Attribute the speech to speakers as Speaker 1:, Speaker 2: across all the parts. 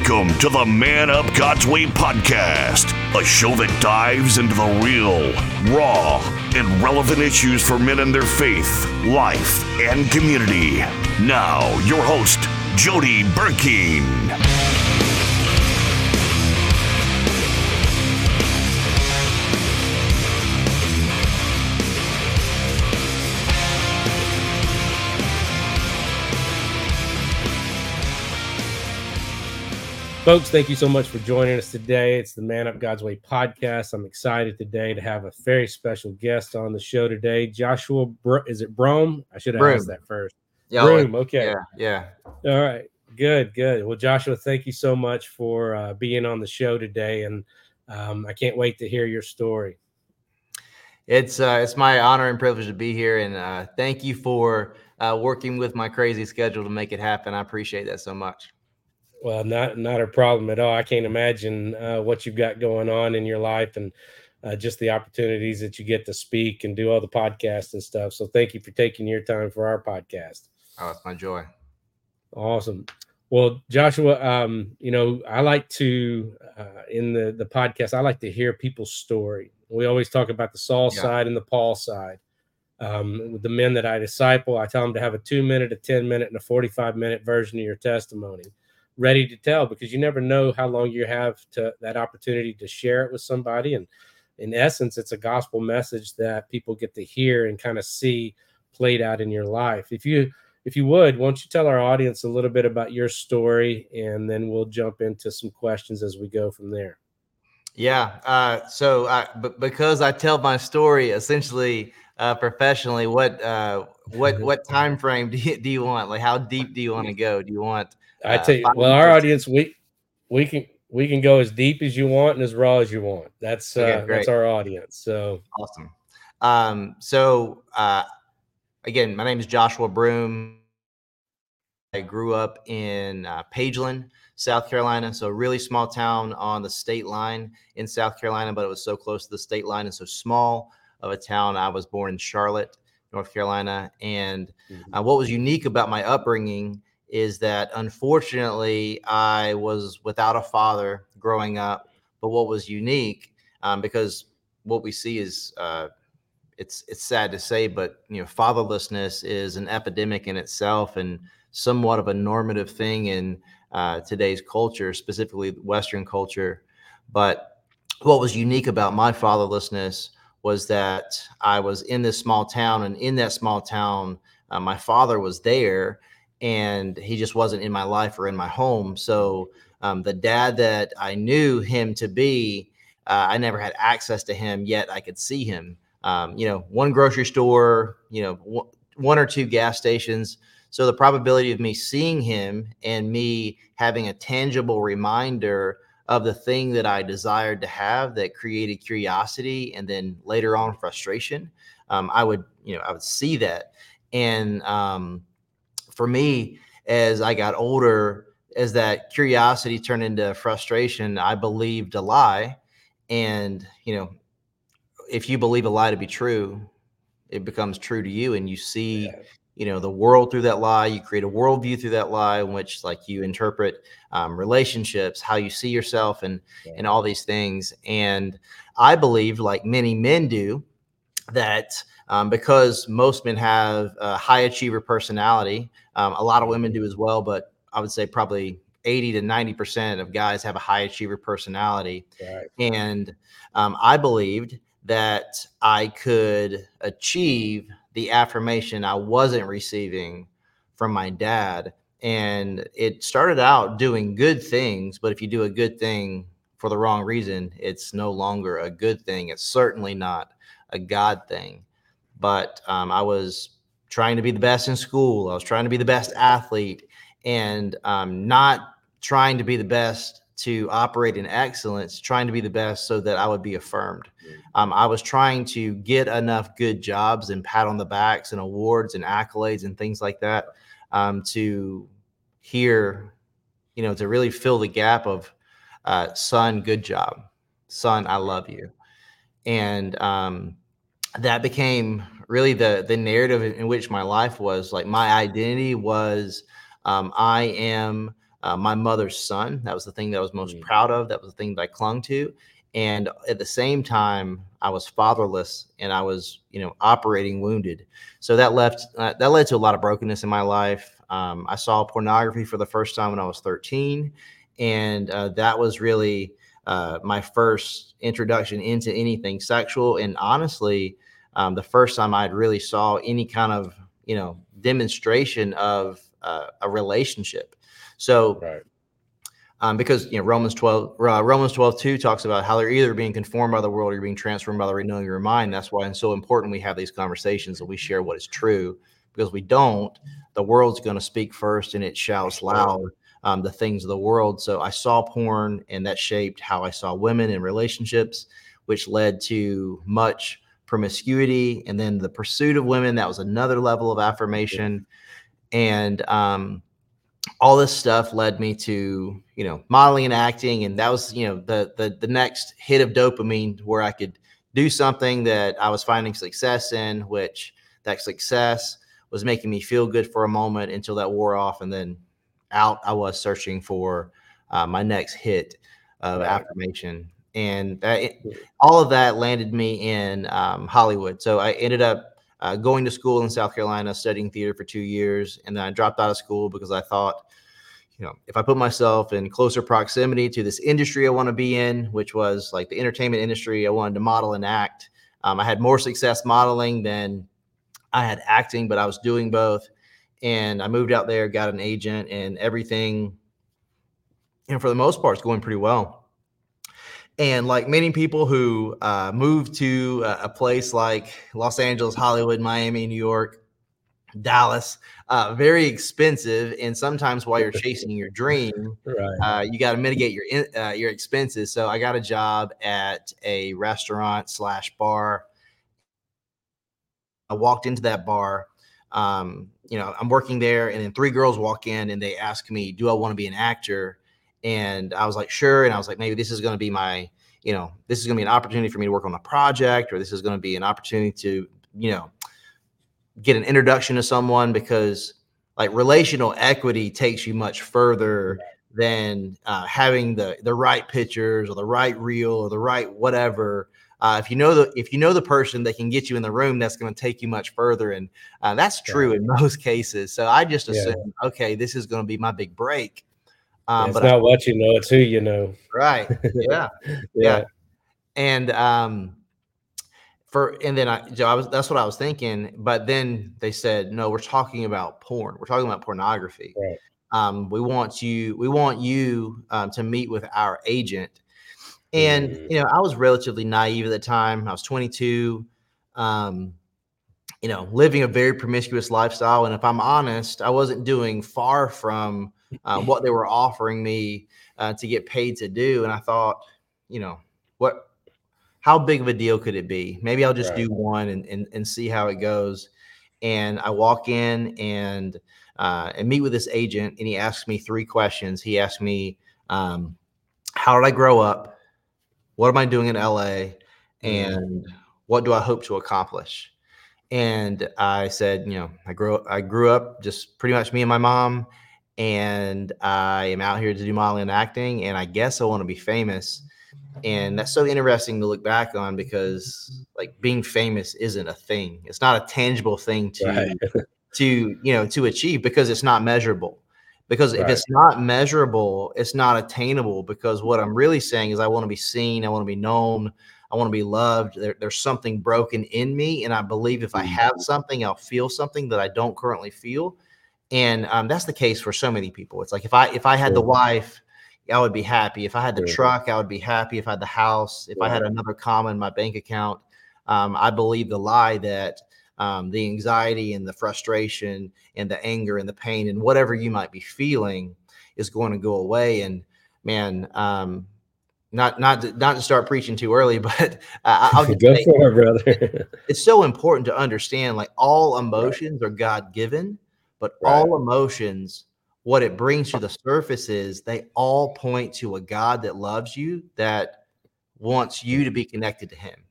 Speaker 1: Welcome to the Man Up God's Way podcast, a show that dives into the real, raw, and relevant issues for men and their faith, life, and community. Now, your host, Jody Burkeen.
Speaker 2: Folks, thank you so much for joining us today. It's the Man Up God's Way podcast. I'm excited today to have a very special guest on the show today. Joshua, Br- is it Brome? I should have
Speaker 3: Broome.
Speaker 2: asked that first.
Speaker 3: Yeah,
Speaker 2: Broome, okay.
Speaker 3: Yeah, yeah.
Speaker 2: All right. Good, good. Well, Joshua, thank you so much for uh, being on the show today. And um, I can't wait to hear your story.
Speaker 3: It's uh, it's my honor and privilege to be here, and uh, thank you for uh, working with my crazy schedule to make it happen. I appreciate that so much.
Speaker 2: Well, not not a problem at all. I can't imagine uh, what you've got going on in your life and uh, just the opportunities that you get to speak and do all the podcasts and stuff. So thank you for taking your time for our podcast.
Speaker 3: Oh, it's my joy.
Speaker 2: Awesome. Well, Joshua, um, you know, I like to uh, in the the podcast, I like to hear people's story. We always talk about the Saul
Speaker 3: Yeah.
Speaker 2: side and the Paul side. Um, with the men that I disciple, I tell them to have a two minute, a ten minute, and a forty five minute version of your testimony ready to tell because you never know how long you have to that opportunity to share it with somebody and in essence it's a gospel message that people get to hear and kind of see played out in your life if you if you would why don't you tell our audience a little bit about your story and then we'll jump into some questions as we go from there
Speaker 3: Yeah. Uh, so, I, but because I tell my story essentially uh, professionally, what uh, what what time frame do you, do you want? Like, how deep do you want to go? Do you want?
Speaker 2: I
Speaker 3: Uh,
Speaker 2: tell you well our audience we we can we can go as deep as you want and as raw as you want that's uh
Speaker 3: Okay,
Speaker 2: that's our audience so
Speaker 3: Awesome. Um, so, uh, again, my name is Joshua Broome. I grew up in uh, Pageland, South Carolina. So, a really small town on the state line in South Carolina, but it was so close to the state line and so small of a town. I was born in Charlotte, North Carolina. And uh, what was unique about my upbringing is that unfortunately, I was without a father growing up. But what was unique, um, because what we see is uh, it's it's sad to say, but you know, fatherlessness is an epidemic in itself and somewhat of a normative thing in uh, today's culture, specifically Western culture. But what was unique about my fatherlessness was that I was in this small town, and in that small town, uh, my father was there, and he just wasn't in my life or in my home. So um, the dad that I knew him to be, uh, I never had access to him yet. I could see him. Um, you know, one grocery store, you know, one, one or two gas stations. So the probability of me seeing him and me having a tangible reminder of the thing that I desired to have that created curiosity and then later on frustration, um, I would, you know, I would see that. And um, for me, as I got older, as that curiosity turned into frustration, I believed a lie. And, you know, if you believe a lie to be true, it becomes true to you and you see
Speaker 2: Yeah.
Speaker 3: you know the world through that lie you create a worldview through that lie in which like you interpret um, relationships how you see yourself and and all these things and i believe like many men do that um, because most men have a high achiever personality um, a lot of women do as well but i would say probably 80 to 90 percent of guys have a high achiever personality
Speaker 2: right
Speaker 3: and um, I believed that I could achieve the affirmation I wasn't receiving from my dad. And it started out doing good things, but if you do a good thing for the wrong reason, it's no longer a good thing. It's certainly not a God thing. But um, I was trying to be the best in school, I was trying to be the best athlete, and um, not trying to be the best to operate in excellence, trying to be the best so that I would be affirmed. Um, I was trying to get enough good jobs and pat on the backs and awards and accolades and things like that um, to hear, you know, to really fill the gap of, uh, son, good job. Son, I love you. And um, that became really the the narrative in which my life was like my identity was um, I am uh, my mother's son. That was the thing that I was most
Speaker 2: Mm.
Speaker 3: proud of. That was the thing that I clung to. And at the same time, I was fatherless and I was, you know, operating wounded. So that left uh, that led to a lot of brokenness in my life. Um, I saw pornography for the first time when I was 13, and uh, that was really uh, my first introduction into anything sexual. And honestly, um, the first time I'd really saw any kind of, you know, demonstration of uh, a relationship. So
Speaker 2: Right.
Speaker 3: um, because you know Romans 12 uh, Romans 12 2 talks about how they're either being conformed by the world or you're being transformed by the renewing of your mind. That's why it's so important we have these conversations and we share what is true. Because we don't, the world's going to speak first and it shouts loud um, the things of the world. So I saw porn and that shaped how I saw women in relationships, which led to much promiscuity and then the pursuit of women. That was another level of affirmation. And um, all this stuff led me to you know modeling and acting and that was you know the the the next hit of dopamine where i could do something that i was finding success in which that success was making me feel good for a moment until that wore off and then out i was searching for uh, my next hit of
Speaker 2: Right.
Speaker 3: affirmation and uh, it, all of that landed me in um, hollywood so i ended up uh, going to school in South Carolina, studying theater for two years, and then I dropped out of school because I thought, you know, if I put myself in closer proximity to this industry I want to be in, which was like the entertainment industry, I wanted to model and act. Um, I had more success modeling than I had acting, but I was doing both. And I moved out there, got an agent, and everything, know, for the most part, is going pretty well. And like many people who uh, move to a, a place like Los Angeles, Hollywood, Miami, New York, Dallas, uh, very expensive. And sometimes while you're chasing your dream,
Speaker 2: Right.
Speaker 3: uh, you got to mitigate your in- uh, your expenses. So I got a job at a restaurant slash bar. I walked into that bar. Um, you know, I'm working there, and then three girls walk in and they ask me, "Do I want to be an actor?" And I was like, "Sure." And I was like, "Maybe this is going to be my, you know, this is going to be an opportunity for me to work on a project, or this is going to be an opportunity to, you know, get an introduction to someone because like relational equity takes you much further than uh, having the the right pictures or the right reel or the right whatever. Uh, if you know the if you know the person that can get you in the room, that's going to take you much further, and uh, that's true in most cases. So I just
Speaker 2: Yeah.
Speaker 3: okay, this is going to be my big break.
Speaker 2: Yeah,
Speaker 3: Um,
Speaker 2: it's
Speaker 3: but I-
Speaker 2: not what you know, it's who you know.
Speaker 3: right, yeah
Speaker 2: Yeah.
Speaker 3: and um for and then I, so I was that's what I was thinking. But then they said, no, we're talking about porn. We're talking about pornography.
Speaker 2: Right.
Speaker 3: Um, we want you, we want you um, to meet with our agent. And
Speaker 2: Mm.
Speaker 3: you know, I was relatively naive at the time. I was 22. Um, you know, living a very promiscuous lifestyle. And if I'm honest, I wasn't doing far from uh, what they were offering me uh, to get paid to do. And I thought, you know, what, how big of a deal could it be? Maybe I'll just
Speaker 2: Right.
Speaker 3: do one and, and, and see how it goes. And I walk in and, uh, and meet with this agent and he asks me three questions. He asked me, um, how did I grow up? What am I doing in LA? Mm-hmm. And what do I hope to accomplish? And I said, you know, I grew I grew up just pretty much me and my mom, and I am out here to do modeling and acting, and I guess I want to be famous. And that's so interesting to look back on because like being famous isn't a thing. It's not a tangible thing to
Speaker 2: Right.
Speaker 3: to you know to achieve because it's not measurable because if it's not measurable it's not attainable because what i'm really saying is i want to be seen i want to be known i want to be loved there, there's something broken in me and i believe if i have something i'll feel something that i don't currently feel and um, that's the case for so many people. It's like if i if i had the wife i would be happy. If i had the truck i would be happy. If i had the house if i had another comma in my bank account um, i believe the lie that um, the anxiety and the frustration and the anger and the pain and whatever you might be feeling is going to go away. And man, um, not not to, not to start preaching too early, but uh, I'll
Speaker 2: Go
Speaker 3: say
Speaker 2: for it, brother.
Speaker 3: it's so important to understand like all emotions are God given, but
Speaker 2: Right.
Speaker 3: all emotions, what it brings to the surface is they all point to a God that loves you, that wants you to be connected to Him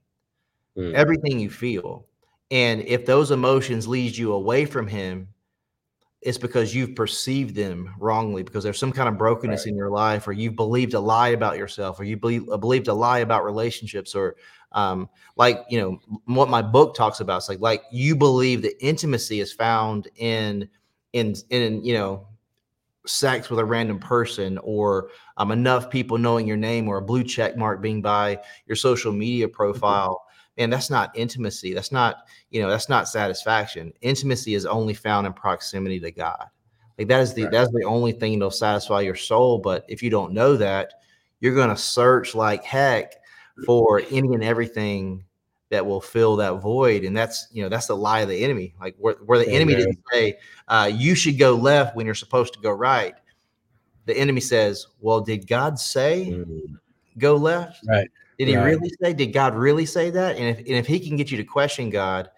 Speaker 2: Mm.
Speaker 3: everything you feel. And if those emotions lead you away from him, it's because you've perceived them wrongly because there's some kind of brokenness right. in your life or you've believed a lie about yourself or you believe uh, believed a lie about relationships or um, like you know what my book talks about it's like like you believe that intimacy is found in in in you know sex with a random person or um, enough people knowing your name or a blue check mark being by your social media mm-hmm. profile and that's not intimacy that's not you know that's not satisfaction. Intimacy is only found in proximity to god. Like that is the right. that's the only thing that'll satisfy your soul but if you don't know that you're going to search like heck for any and everything that will fill that void and that's you know that's the lie of the enemy. Like where, where the yeah, enemy didn't say uh, you should go left when you're supposed to go right the enemy says well did god say mm-hmm. go left?
Speaker 2: Right
Speaker 3: did he right. really say? Did God really say that? And if and if he can get you to question God,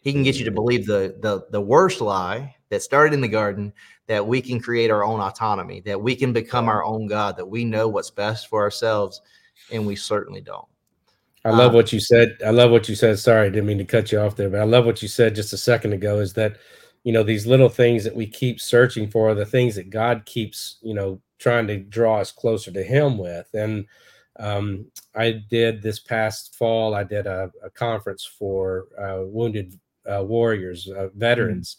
Speaker 3: he can get you to mm-hmm. believe the the the worst lie that started in the garden that we can create our own autonomy, that we can become our own God, that we know what's best for ourselves, and we certainly don't.
Speaker 2: I love um, what you said. I love what you said. Sorry, I didn't mean to cut you off there, but I love what you said just a second ago. Is that you know these little things that we keep searching for, the things that God keeps you know trying to draw us closer to Him with, and um, I did this past fall. I did a, a conference for uh, wounded uh, warriors, uh, veterans.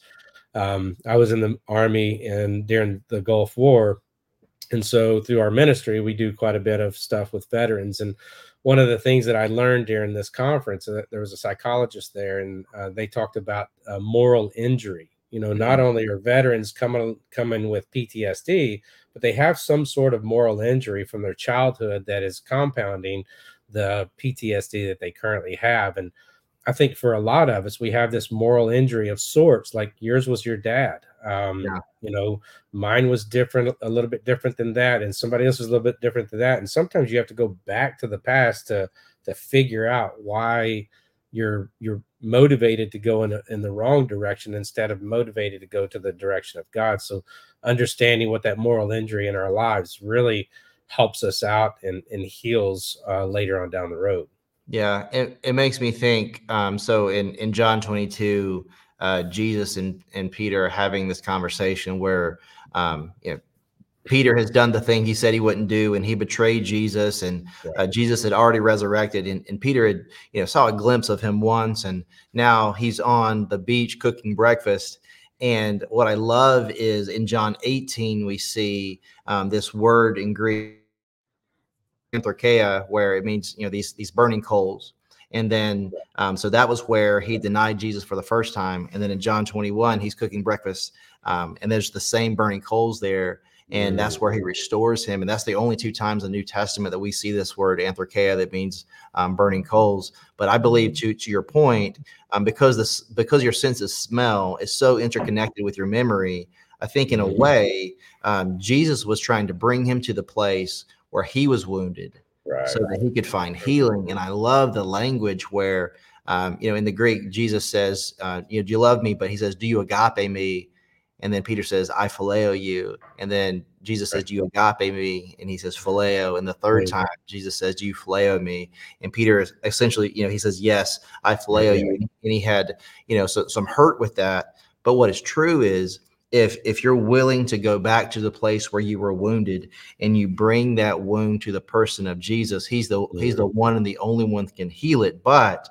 Speaker 2: Mm. Um, I was in the army and during the Gulf War, and so through our ministry, we do quite a bit of stuff with veterans. And one of the things that I learned during this conference, uh, there was a psychologist there, and uh, they talked about moral injury. You know, not mm. only are veterans coming coming with PTSD, but they have some sort of moral injury from their childhood that is compounding the PTSD that they currently have. And I think for a lot of us, we have this moral injury of sorts, like yours was your dad. Um, yeah. You know, mine was different, a little bit different than that, and somebody else was a little bit different than that. And sometimes you have to go back to the past to to figure out why you're you're motivated to go in, a, in the wrong direction instead of motivated to go to the direction of God. So understanding what that moral injury in our lives really helps us out and, and heals uh, later on down the road.
Speaker 3: Yeah, it, it makes me think. Um, so in, in John 22, uh, Jesus and, and Peter are having this conversation where um, you know, Peter has done the thing he said he wouldn't do, and he betrayed Jesus, and uh, Jesus had already resurrected, and, and Peter had, you know, saw a glimpse of him once, and now he's on the beach cooking breakfast. And what I love is in John 18 we see um, this word in Greek, anthrakia, where it means you know these these burning coals. And then, um, so that was where he denied Jesus for the first time. And then in John 21, he's cooking breakfast, um, and there's the same burning coals there and that's where he restores him. And that's the only two times in the New Testament that we see this word anthrakia that means um, burning coals. But I believe mm-hmm. to to your point, um, because this because your sense of smell is so interconnected with your memory, I think in a mm-hmm. way, um, Jesus was trying to bring him to the place where he was wounded, right. so that he could find healing. And I love the language where. Um, you know, in the Greek, Jesus says, uh, "You know, do you love me?" But he says, "Do you agape me?" And then Peter says, I phileo you. And then Jesus says, you agape me? And he says, phileo. And the third right. time, Jesus says, you phileo me? And Peter is essentially, you know, he says, Yes, I phileo you. And he had, you know, so, some hurt with that. But what is true is, if if you're willing to go back to the place where you were wounded and you bring that wound to the person of Jesus, he's the he's the one and the only one that can heal it. But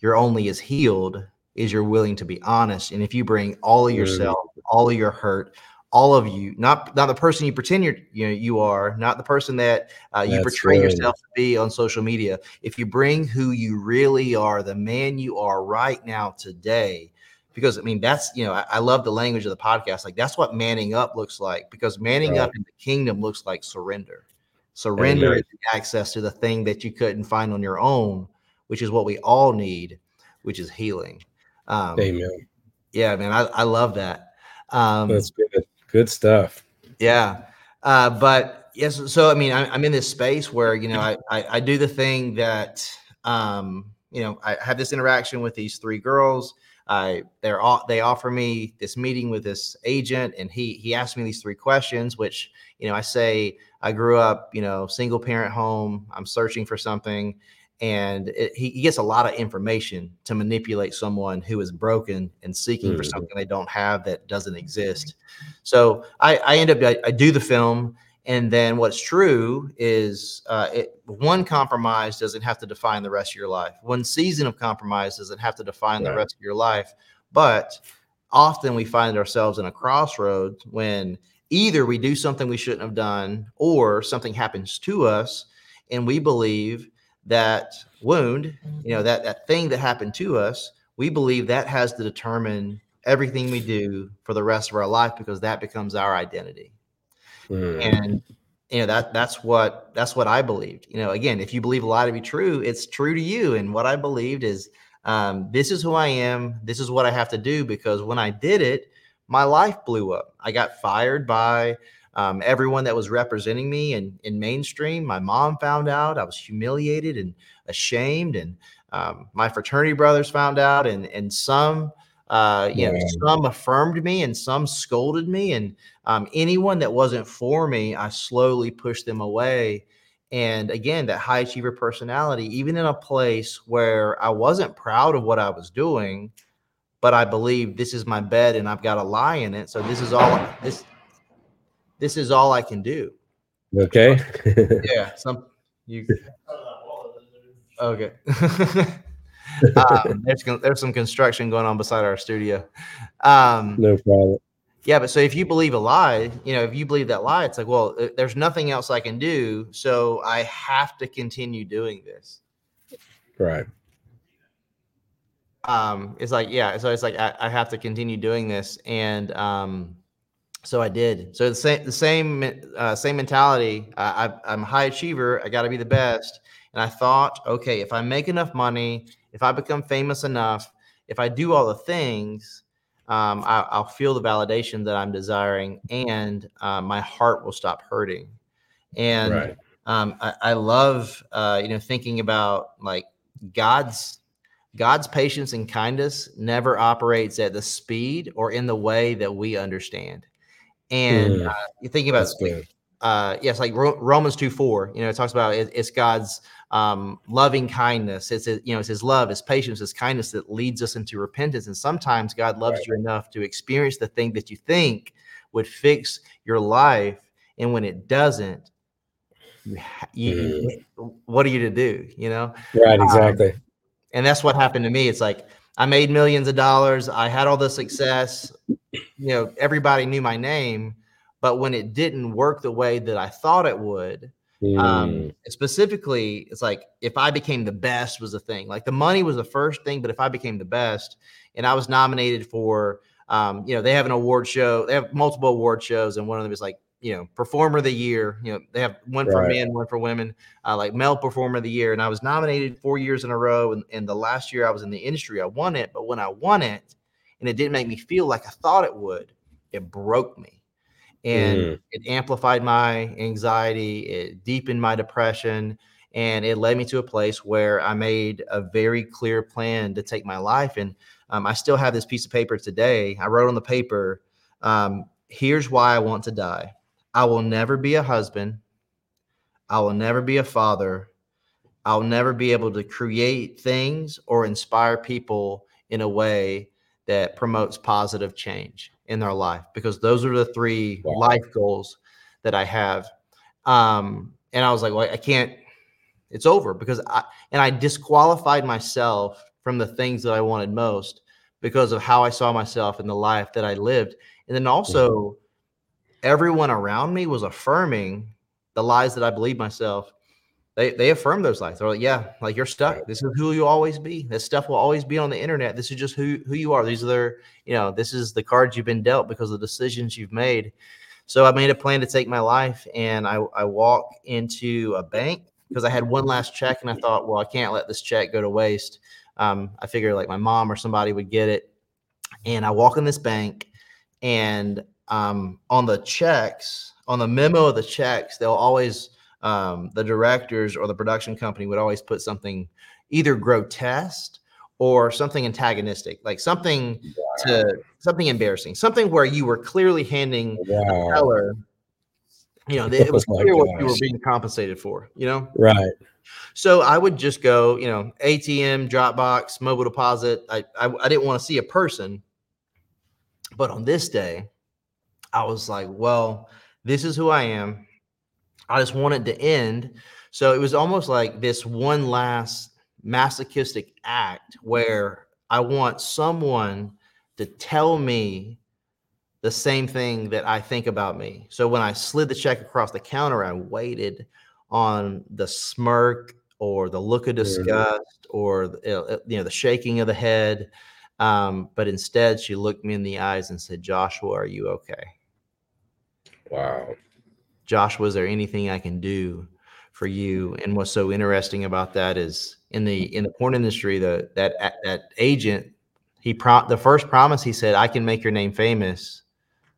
Speaker 3: you're only as healed is you're willing to be honest. And if you bring all of yourself, all of your hurt, all of you, not not the person you pretend you're you know you are, not the person that uh, you portray good. yourself to be on social media. If you bring who you really are, the man you are right now today, because I mean that's you know I, I love the language of the podcast. Like that's what manning up looks like. Because manning right. up in the kingdom looks like surrender. Surrender Amen. is access to the thing that you couldn't find on your own, which is what we all need, which is healing.
Speaker 2: Um, Amen.
Speaker 3: Yeah, man, I, I love that. Um,
Speaker 2: That's good. Good stuff.
Speaker 3: Yeah. Uh, but yes, so I mean, I, am in this space where you know I, I, I do the thing that um, you know I have this interaction with these three girls. I they're all they offer me this meeting with this agent, and he he asked me these three questions, which you know I say I grew up you know single parent home. I'm searching for something, and it, he, he gets a lot of information to manipulate someone who is broken and seeking for
Speaker 2: Mhm.
Speaker 3: something they don't have that doesn't exist. So I, I end up I, I do the film, and then what's true is uh, it, one compromise doesn't have to define the rest of your life. One season of compromise doesn't have to define the rest of your life. But often we find ourselves in a crossroads when either we do something we shouldn't have done or something happens to us and we believe that wound you know that that thing that happened to us we believe that has to determine everything we do for the rest of our life because that becomes our identity.
Speaker 2: Mm.
Speaker 3: and you know that that's what that's what i believed. You know again if you believe a lie to be true it's true to you. And what i believed is um, this is who i am. This is what i have to do because when i did it my life blew up. I got fired by um, everyone that was representing me in, in mainstream my mom found out i was humiliated and ashamed and um, my fraternity brothers found out and and some uh, you know some affirmed me and some scolded me and um, anyone that wasn't for me, I slowly pushed them away. And again, that high achiever personality, even in a place where I wasn't proud of what I was doing, but I believe this is my bed and I've got a lie in it. So this is all this this is all I can do.
Speaker 2: Okay.
Speaker 3: Yeah. Some you okay. um, there's there's some construction going on beside our studio. Um,
Speaker 2: no problem.
Speaker 3: Yeah, but so if you believe a lie, you know, if you believe that lie, it's like, well, uh, there's nothing else I can do, so I have to continue doing this.
Speaker 2: Right.
Speaker 3: Um, it's like, yeah, so it's like I, I have to continue doing this, and um, so I did. So the same, the same, uh, same mentality. I, I, I'm a high achiever. I got to be the best, and I thought, okay, if I make enough money, if I become famous enough, if I do all the things, um, I, I'll feel the validation that I'm desiring, and uh, my heart will stop hurting. And
Speaker 2: Right.
Speaker 3: um, I, I love, uh, you know, thinking about like God's God's patience and kindness never operates at the speed or in the way that we understand. And
Speaker 2: Mm.
Speaker 3: uh, you think about
Speaker 2: good.
Speaker 3: uh, yes, like Ro- Romans two four. You know, it talks about it, it's God's um, loving kindness. It's his, you know, it's His love, His patience, His kindness that leads us into repentance. And sometimes God loves
Speaker 2: Right.
Speaker 3: you enough to experience the thing that you think would fix your life, and when it doesn't, you, you, what are you to do? You know,
Speaker 2: Right.
Speaker 3: Um,
Speaker 2: Exactly.
Speaker 3: and that's what happened to me. It's like I made millions of dollars. I had all the success. You know, everybody knew my name, but when it didn't work the way that I thought it would,
Speaker 2: Mm.
Speaker 3: um, specifically, it's like if I became the best was the thing. Like the money was the first thing, but if I became the best, and I was nominated for, um, you know, they have an award show. They have multiple award shows, and one of them is like, you know, performer of the year. You know, they have one for
Speaker 2: Right.
Speaker 3: men, one for women, uh, like male performer of the year. And I was nominated four years in a row. And, and the last year I was in the industry, I won it. But when I won it, and it didn't make me feel like I thought it would, it broke me and
Speaker 2: Mm.
Speaker 3: it amplified my anxiety it deepened my depression and it led me to a place where i made a very clear plan to take my life and um, i still have this piece of paper today i wrote on the paper um, here's why i want to die i will never be a husband i will never be a father i'll never be able to create things or inspire people in a way that promotes positive change in their life because those are the three
Speaker 2: Wow.
Speaker 3: life goals that I have. Um, and I was like, well, I can't, it's over because I, and I disqualified myself from the things that I wanted most because of how I saw myself in the life that I lived. And then also, everyone around me was affirming the lies that I believed myself. They, they affirmed those lies. They're like, yeah, like you're stuck. This is who you always be. This stuff will always be on the internet. This is just who, who you are. These are their, you know, this is the cards you've been dealt because of the decisions you've made. So I made a plan to take my life and I, I walk into a bank because I had one last check and I thought, well, I can't let this check go to waste. Um, I figured like my mom or somebody would get it. And I walk in this bank and um, on the checks, on the memo of the checks, they'll always, um, the directors or the production company would always put something either grotesque or something antagonistic, like something to something embarrassing, something where you were clearly handing the
Speaker 2: Wow.
Speaker 3: teller you know, it was
Speaker 2: Oh
Speaker 3: clear what you were being compensated for, you know?
Speaker 2: Right.
Speaker 3: So I would just go, you know, ATM, Dropbox, mobile deposit. I, I, I didn't want to see a person. But on this day, I was like, well, this is who I am. I just want it to end. So it was almost like this one last masochistic act where I want someone to tell me the same thing that I think about me. So when I slid the check across the counter, I waited on the smirk or the look of
Speaker 2: Mhm.
Speaker 3: disgust or the, uh, you know the shaking of the head. Um, but instead, she looked me in the eyes and said, "Joshua, are you okay?"
Speaker 2: Wow.
Speaker 3: Joshua, is there anything I can do for you? And what's so interesting about that is in the in the porn industry, the that that agent, he pro- the first promise he said, I can make your name famous.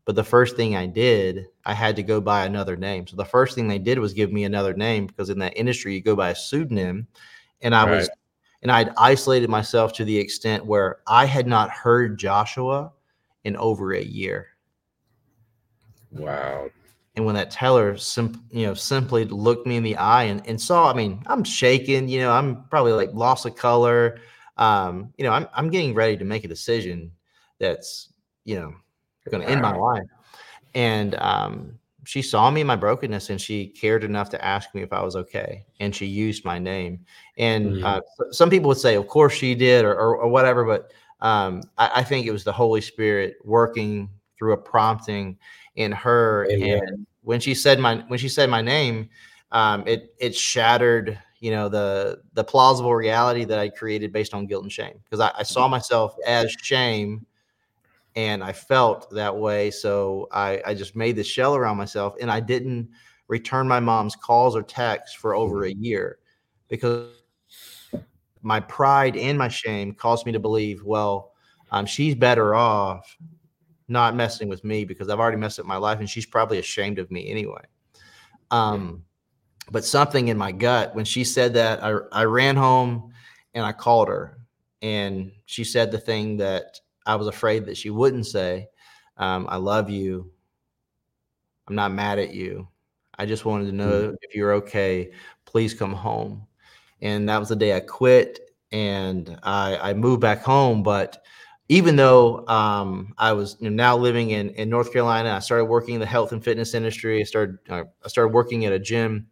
Speaker 3: But the first thing I did, I had to go by another name. So the first thing they did was give me another name because in that industry you go by a pseudonym. And I was and I'd isolated myself to the extent where I had not heard Joshua in over a year.
Speaker 2: Wow.
Speaker 3: And when that teller sim- you know, simply looked me in the eye and, and saw, I mean, I'm shaking, you know, I'm probably like loss of color. Um, you know, I'm I'm getting ready to make a decision that's, you know, gonna end my life. And um she saw me in my brokenness and she cared enough to ask me if I was okay. And she used my name. And
Speaker 2: Mhm.
Speaker 3: uh, some people would say, of course she did, or, or, or whatever. But um, I, I think it was the Holy Spirit working through a prompting in her.
Speaker 2: Amen.
Speaker 3: And when she said my when she said my name, um, it it shattered, you know, the the plausible reality that I created based on guilt and shame because I, I saw myself as shame and I felt that way. So I, I just made this shell around myself and I didn't return my mom's calls or texts for over a year because my pride and my shame caused me to believe, well, um, she's better off not messing with me because I've already messed up my life and she's probably ashamed of me anyway. Um, but something in my gut, when she said that, I, I ran home and I called her and she said the thing that I was afraid that she wouldn't say. Um, I love you. I'm not mad at you. I just wanted to know if you're okay. Please come home. And that was the day I quit and I, I moved back home. But even though um, I was you know, now living in, in North Carolina, I started working in the health and fitness industry. I started uh, I started working at a gym.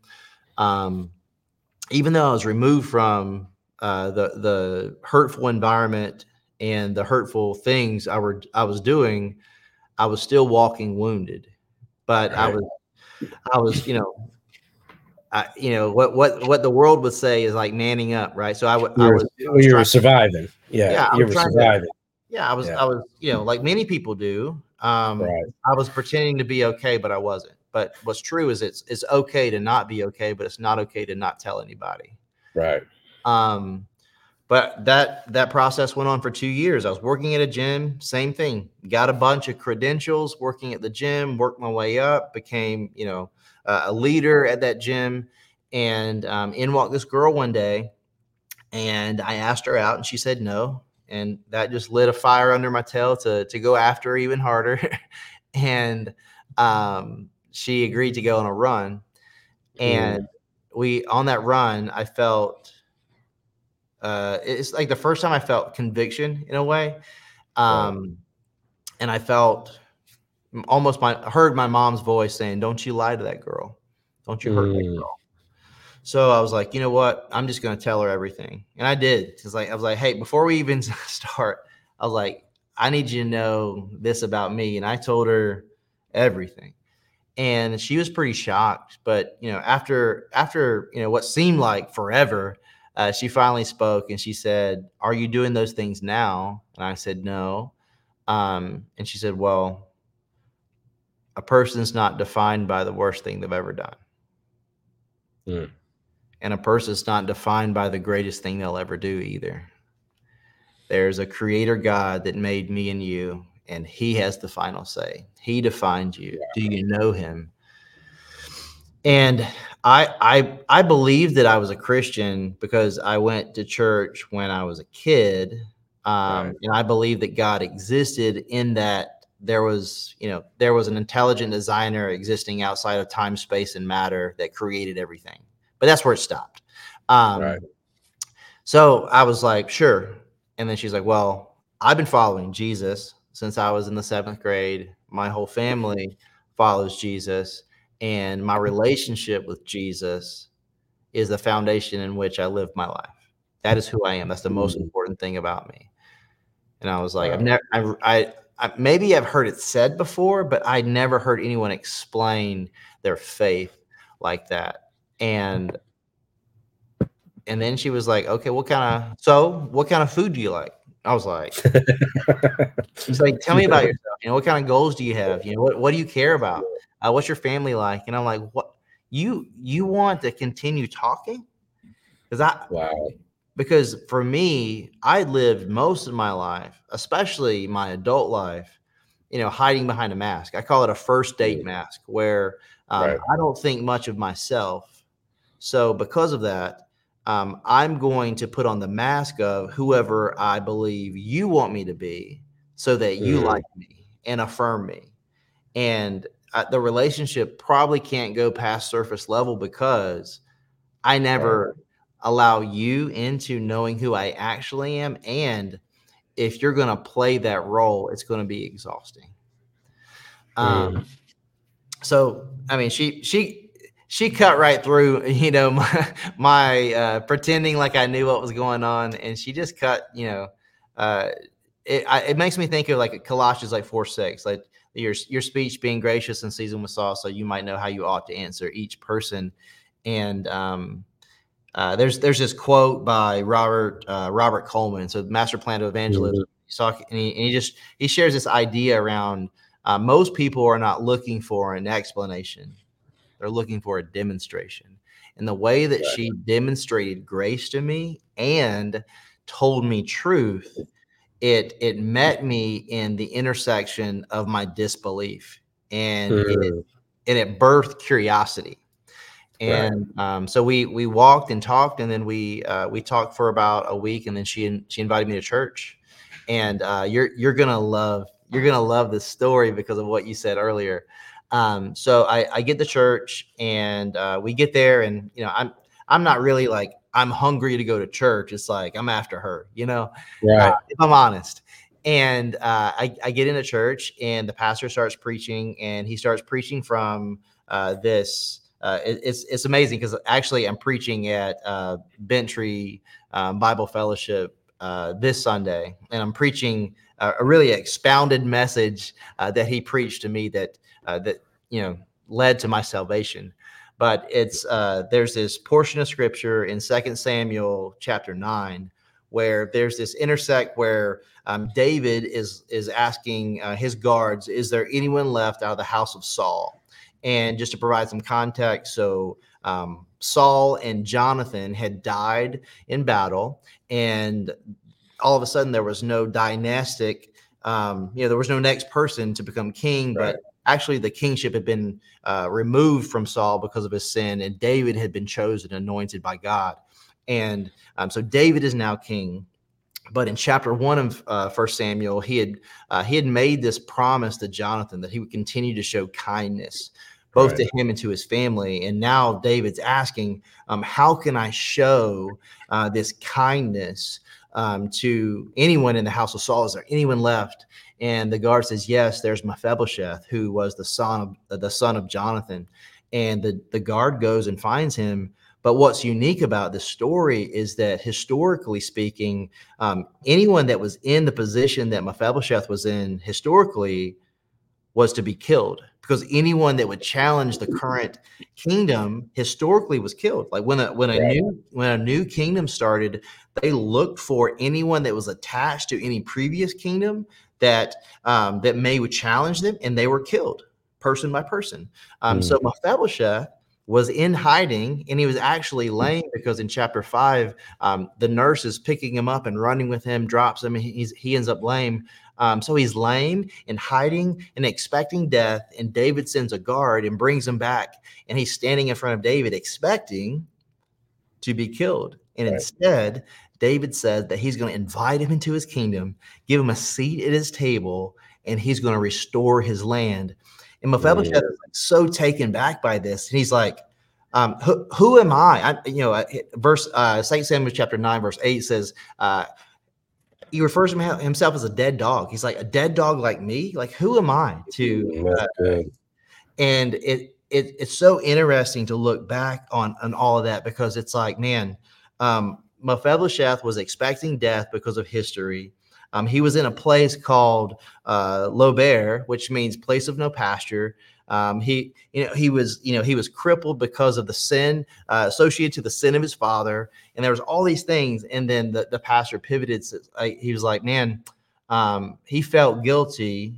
Speaker 3: Um, even though I was removed from uh, the the hurtful environment and the hurtful things I were I was doing, I was still walking wounded. But I was I was you know. I, you know what what what the world would say is like manning up, right? So I would I
Speaker 2: You were,
Speaker 3: was,
Speaker 2: you were surviving. Yeah.
Speaker 3: Yeah,
Speaker 2: you
Speaker 3: was
Speaker 2: were
Speaker 3: trying to-
Speaker 2: surviving.
Speaker 3: Yeah, I was
Speaker 2: Yeah.
Speaker 3: I was you know like many people do. Um,
Speaker 2: Right.
Speaker 3: I was pretending to be okay, but I wasn't. But what's true is it's it's okay to not be okay, but it's not okay to not tell anybody.
Speaker 2: Right.
Speaker 3: Um, but that that process went on for two years. I was working at a gym, same thing. Got a bunch of credentials, working at the gym, worked my way up, became you know uh, a leader at that gym. And um, in walked this girl one day, and I asked her out, and she said no. And that just lit a fire under my tail to to go after her even harder. and um, she agreed to go on a run. And we on that run, I felt uh, it's like the first time I felt conviction in a way. Um, and I felt almost my heard my mom's voice saying, "Don't you lie to that girl. Don't you hurt that
Speaker 2: Mm.
Speaker 3: girl." So I was like, you know what? I'm just gonna tell her everything, and I did. Cause like I was like, hey, before we even start, I was like, I need you to know this about me, and I told her everything, and she was pretty shocked. But you know, after after you know what seemed like forever, uh, she finally spoke, and she said, "Are you doing those things now?" And I said, "No." Um, and she said, "Well, a person's not defined by the worst thing they've ever done."
Speaker 2: Mm.
Speaker 3: And a person's not defined by the greatest thing they'll ever do either. There's a creator God that made me and you, and he has the final say. He defined you. Do you know him? And I I I believe that I was a Christian because I went to church when I was a kid. Um,
Speaker 2: Right.
Speaker 3: and I believe that God existed in that there was you know there was an intelligent designer existing outside of time space and matter that created everything but that's where it stopped. Um,
Speaker 2: Right.
Speaker 3: so i was like sure. And then she's like well i've been following jesus since i was in the seventh grade. My whole family follows jesus and my relationship with jesus is the foundation in which i live my life. That is who i am. That's the most
Speaker 2: Mhm.
Speaker 3: important thing about me. And i was like i've never I, I I, maybe I've heard it said before, but I never heard anyone explain their faith like that. And and then she was like, "Okay, what kind of so what kind of food do you like?" I was like, "She's like, tell me about yourself. You know, what kind of goals do you have? You know, what what do you care about? Uh, what's your family like?" And I'm like, "What you you want to continue talking?" Because I
Speaker 2: wow.
Speaker 3: because for me, I lived most of my life, especially my adult life, you know, hiding behind a mask. I call it a first date
Speaker 2: Mm.
Speaker 3: mask, where um,
Speaker 2: Right.
Speaker 3: I don't think much of myself. So because of that, um, I'm going to put on the mask of whoever I believe you want me to be, so that you
Speaker 2: Mhm.
Speaker 3: like me and affirm me. And uh, the relationship probably can't go past surface level because I never allow you into knowing who I actually am. And if you're going to play that role, it's going to be exhausting. Um, so, I mean, she, she, she cut right through, you know, my, my uh, pretending like I knew what was going on. And she just cut, you know, uh, it, I, it makes me think of like Colossians like four, six, like your, your speech being gracious and seasoned with salt. So you might know how you ought to answer each person. And, um, uh, there's there's this quote by Robert uh, Robert Coleman, so Master Plan to Evangelism. He's talking, and he, and he just he shares this idea around uh, most people are not looking for an explanation; they're looking for a demonstration. And the way that she demonstrated grace to me and told me truth, it it met me in the intersection of my disbelief, and it,
Speaker 2: Mm.
Speaker 3: and it birthed curiosity
Speaker 2: Right.
Speaker 3: and um, so we we walked and talked and then we uh, we talked for about a week and then she she invited me to church and uh, you're you're gonna love you're gonna love this story because of what you said earlier um, so I, I get the church and uh, we get there and you know I'm I'm not really like I'm hungry to go to church it's like I'm after her you know
Speaker 2: Right.
Speaker 3: uh, if I'm honest. And uh, I, I get into church, and the pastor starts preaching, and he starts preaching from uh, this. Uh, it- it's it's amazing because actually I'm preaching at uh, Bentry um, Bible Fellowship uh, this Sunday, and I'm preaching a, a really expounded message uh, that he preached to me that uh, that you know led to my salvation. But it's uh, there's this portion of scripture in Second Samuel chapter nine where there's this intersect where um, David is is asking uh, his guards, "Is there anyone left out of the house of Saul?" And just to provide some context, so um, Saul and Jonathan had died in battle, and all of a sudden there was no dynastic, um, you know, there was no next person to become king,
Speaker 2: Right.
Speaker 3: but actually the kingship had been uh, removed from Saul because of his sin, and David had been chosen, anointed by God, and um, so David is now king. But in chapter one of uh, First Samuel, he had uh, he had made this promise to Jonathan that he would continue to show kindness both to him and to his family. And now David's asking, um, how can I show uh, this kindness um, to anyone in the house of Saul? Is there anyone left? And the guard says, yes, there's Mephibosheth, who was the son of the son of Jonathan. And the, the guard goes and finds him. But what's unique about this story is that historically speaking, um, anyone that was in the position that Mephibosheth was in historically was to be killed because anyone that would challenge the current kingdom historically was killed. Like when a when a
Speaker 2: Right.
Speaker 3: new when a new kingdom started, they looked for anyone that was attached to any previous kingdom that um, that may would challenge them, and they were killed person by person. Um, So Mephibosheth was in hiding, and he was actually lame because in chapter five, um, the nurse is picking him up and running with him, drops him, and he's he ends up lame. Um, so he's lame and hiding and expecting death. And David sends a guard and brings him back. And he's standing in front of David, expecting to be killed. And
Speaker 2: Right.
Speaker 3: instead, David said that he's going to invite him into his kingdom, give him a seat at his table, and he's going to restore his land. And Mephibosheth is like so taken back by this. And he's like, um, who, who am I? I you know, uh, verse uh, Saint Samuel chapter nine, verse eight says, uh, he refers to himself as a dead dog. He's like a dead dog like me. Like who am I to? Uh, and it, it it's so interesting to look back on on all of that because it's like, man, um, Mephibosheth was expecting death because of history. Um, he was in a place called uh, Lo Debar, which means place of no pasture. Um, he, you know, he was, you know, he was crippled because of the sin uh, associated to the sin of his father, and there was all these things. And then the, the pastor pivoted. He was like, "Man, um, he felt guilty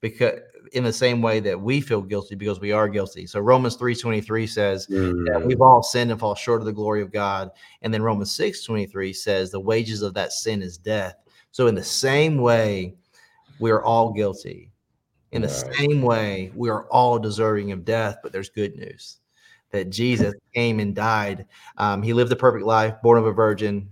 Speaker 3: because in the same way that we feel guilty because we are guilty. So Romans 3:23 says mm. that we've all sinned and fall short of the glory of God. And then Romans 6:23 says the wages of that sin is death. So, in the same way, we're all guilty. In the same way, we are all deserving of death, but there's good news that Jesus came and died. Um, he lived a perfect life, born of a virgin,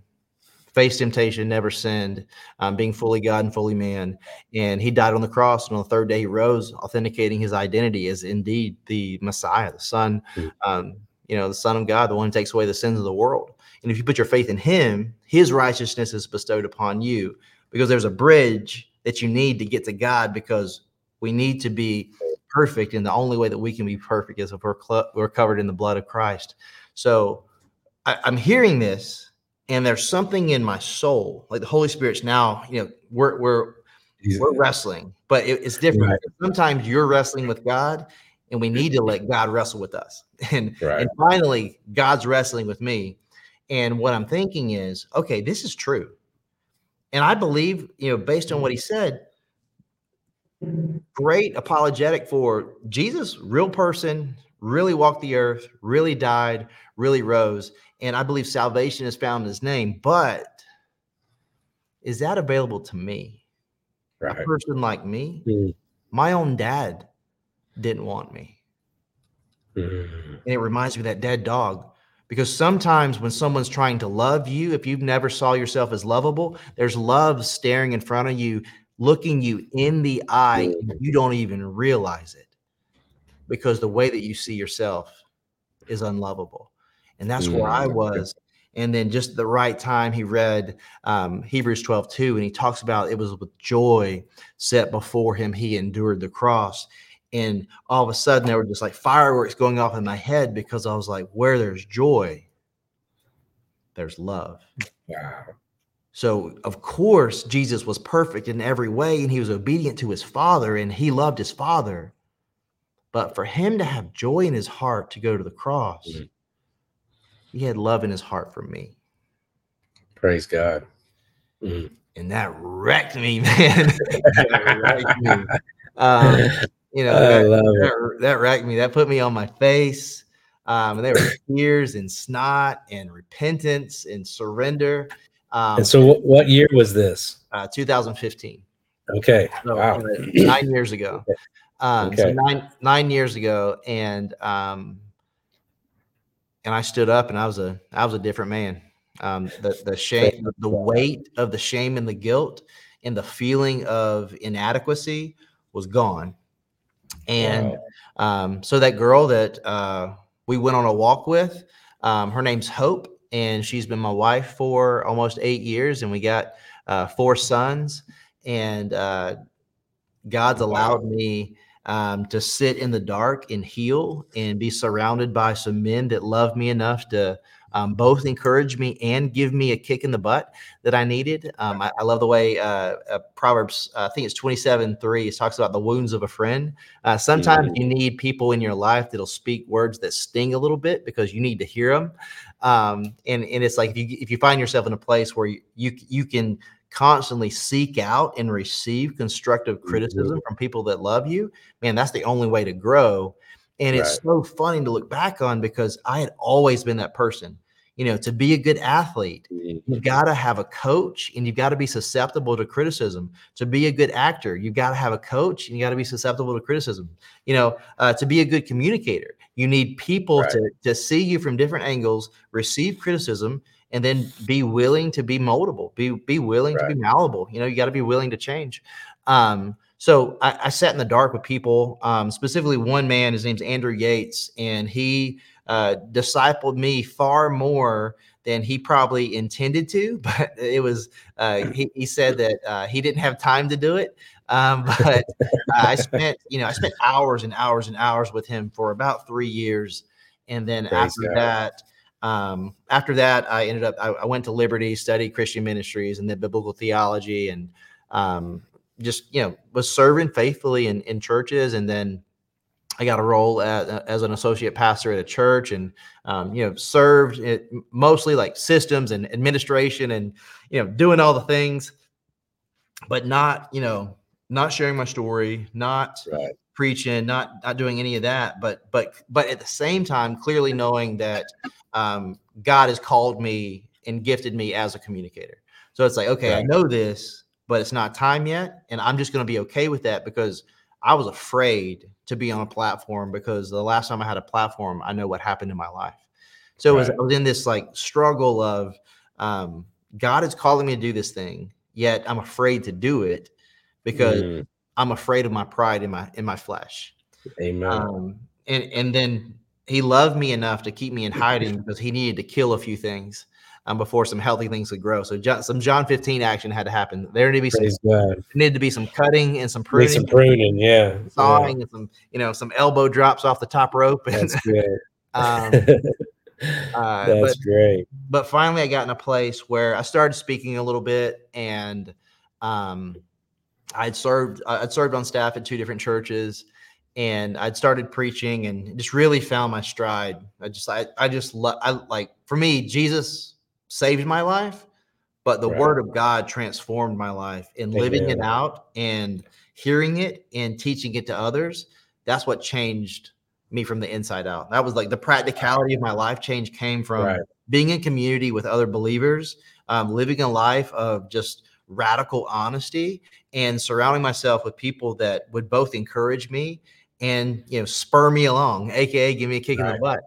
Speaker 3: faced temptation, never sinned, um, being fully God and fully man. And he died on the cross. And on the third day, he rose, authenticating his identity as indeed the Messiah, the Son, hmm. um, you know, the Son of God, the one who takes away the sins of the world. And if you put your faith in him, his righteousness is bestowed upon you because there's a bridge that you need to get to God because we need to be perfect. And the only way that we can be perfect is if we're, cl- we're covered in the blood of Christ. So I, I'm hearing this and there's something in my soul, like the Holy Spirit's now, you know, we're, we're, we're wrestling, but it, it's different. Right. Sometimes you're wrestling with God and we need to let God wrestle with us. And, right. and finally, God's wrestling with me. And what I'm thinking is, okay, this is true. And I believe, you know, based on what he said, great apologetic for Jesus, real person, really walked the earth, really died, really rose. And I believe salvation is found in his name. But is that available to me? Right. A person like me? Mm. My own dad didn't want me. Mm. And it reminds me of that dead dog because sometimes when someone's trying to love you if you've never saw yourself as lovable there's love staring in front of you looking you in the eye you don't even realize it because the way that you see yourself is unlovable. And that's where i was. And then just the right time he read um, hebrews 12 2 and he talks about it was with joy set before him he endured the cross. And all of a sudden there were just like fireworks going off in my head because I was like, where there's joy, there's love. Wow. So, of course, Jesus was perfect in every way and he was obedient to his father and he loved his father. But for him to have joy in his heart to go to the cross, mm-hmm. he had love in his heart for me.
Speaker 2: Praise God.
Speaker 3: Mm-hmm. And that wrecked me, man. wrecked me. Um, you know, that, that, that, wrecked me. That put me on my face. Um, and there were tears and snot and repentance and surrender.
Speaker 2: Um, and so, what, what year was this?
Speaker 3: Uh, 2015.
Speaker 2: Okay.
Speaker 3: So, wow. Uh, nine years ago. Um, okay. So nine nine years ago, and um, and I stood up, and I was a I was a different man. Um, the the shame, the weight of the shame and the guilt, and the feeling of inadequacy was gone and wow. um, so that girl that uh, we went on a walk with, um, her name's Hope, and she's been my wife for almost eight years, and we got uh, four sons. And uh, God's allowed me um, to sit in the dark and heal and be surrounded by some men that love me enough to um, both encourage me and give me a kick in the butt that I needed. Um, I, I, love the way uh, uh, Proverbs, uh, I think it's 27 3, it talks about the wounds of a friend. Uh, sometimes mm-hmm. you need people in your life that'll speak words that sting a little bit because you need to hear them. Um, and, and it's like if you, if you find yourself in a place where you, you, you can constantly seek out and receive constructive criticism mm-hmm. from people that love you, man, that's the only way to grow. And right. it's so funny to look back on because I had always been that person you know, to be a good athlete, mm-hmm. you've got to have a coach and you've got to be susceptible to criticism. To be a good actor, you've got to have a coach and you got to be susceptible to criticism. You know, uh, to be a good communicator, you need people right. to, to see you from different angles, receive criticism, and then be willing to be moldable, be, be willing right. to be malleable. You know, you got to be willing to change. Um, so I, I, sat in the dark with people, um, specifically one man. His name's Andrew Yates, and he uh, discipled me far more than he probably intended to. But it was uh, he, he, said that uh, he didn't have time to do it. Um, but I spent you know I spent hours and hours and hours with him for about three years, and then Praise after God. that. Um, after that, I ended up I, I, went to Liberty, studied Christian ministries and then biblical theology, and um, just you know was serving faithfully in, in churches, and then I got a role at, as an associate pastor at a church, and um, you know served it mostly like systems and administration, and you know doing all the things, but not you know not sharing my story, not right. preaching, not not doing any of that, but but but at the same time, clearly knowing that um, God has called me and gifted me as a communicator. So it's like, okay, right. I know this, but it's not time yet, and I'm just going to be okay with that because I was afraid to be on a platform because the last time I had a platform, I know what happened in my life. So right. I was in this like struggle of um, God is calling me to do this thing, yet I'm afraid to do it because mm. I'm afraid of my pride in my in my flesh.
Speaker 2: Amen. Um,
Speaker 3: and and then he loved me enough to keep me in hiding because he needed to kill a few things um, before some healthy things could grow. So John, some John 15 action had to happen. There needed to be some needed to be some cutting and some pruning,
Speaker 2: some pruning, yeah,
Speaker 3: sawing yeah. and some you know some elbow drops off the top rope.
Speaker 2: That's good. um,
Speaker 3: uh,
Speaker 2: That's
Speaker 3: but,
Speaker 2: great.
Speaker 3: But finally, I got in a place where I started speaking a little bit, and um, I'd served I'd served on staff at two different churches, and I'd started preaching and just really found my stride. I just I I just lo- I like for me Jesus saved my life, but the right. word of God transformed my life and living it out and hearing it and teaching it to others. That's what changed me from the inside out. That was like the practicality of my life change came from right. being in community with other believers, um, living a life of just radical honesty and surrounding myself with people that would both encourage me and you know spur me along, aka give me a kick right. in the butt.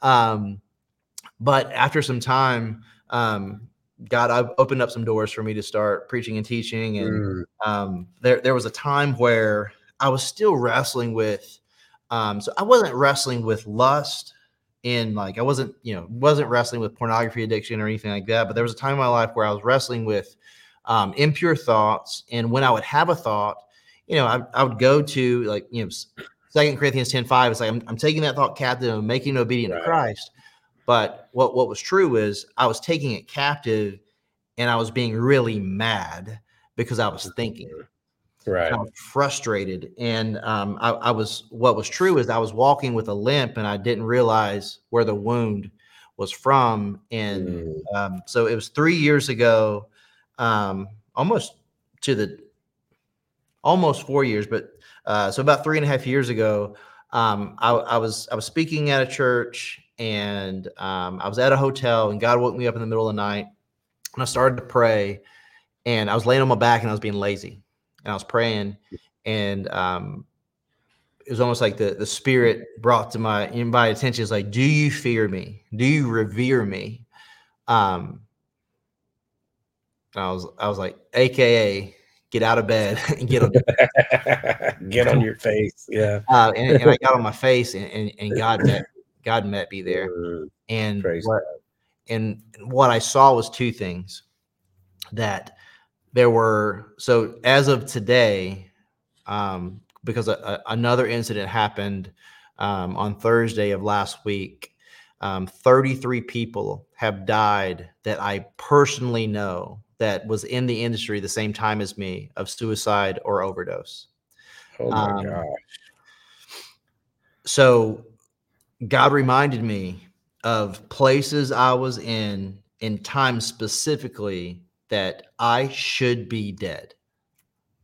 Speaker 3: Um, but after some time, um, God I've opened up some doors for me to start preaching and teaching, and mm. um, there there was a time where I was still wrestling with. Um, so I wasn't wrestling with lust in like I wasn't you know wasn't wrestling with pornography addiction or anything like that, but there was a time in my life where I was wrestling with um, impure thoughts, and when I would have a thought, you know, I, I would go to like you know Second Corinthians 10 5, it's like I'm, I'm taking that thought captive and making it obedient right. to Christ. But what, what was true is I was taking it captive and I was being really mad because I was thinking.
Speaker 2: Right. I
Speaker 3: was frustrated. And um, I, I was, what was true is I was walking with a limp and I didn't realize where the wound was from. And mm. um, so it was three years ago, um, almost to the, almost four years, but uh, so about three and a half years ago, um, I, I, was I was speaking at a church and um, I was at a hotel and God woke me up in the middle of the night and I started to pray and I was laying on my back and I was being lazy and I was praying and um, it was almost like the the spirit brought to my my attention is like, do you fear me? Do you revere me? Um, I was I was like, AKA get out of bed and get on
Speaker 2: get on your face. Yeah.
Speaker 3: Uh, and, and, I got on my face and, and, and, God met God met me there. And what, and what I saw was two things that there were so as of today, um, because a, a, another incident happened um, on Thursday of last week. Um, 33 people have died that I personally know that was in the industry the same time as me of suicide or overdose.
Speaker 2: Oh my um, gosh.
Speaker 3: So God reminded me of places I was in in time specifically that I should be dead.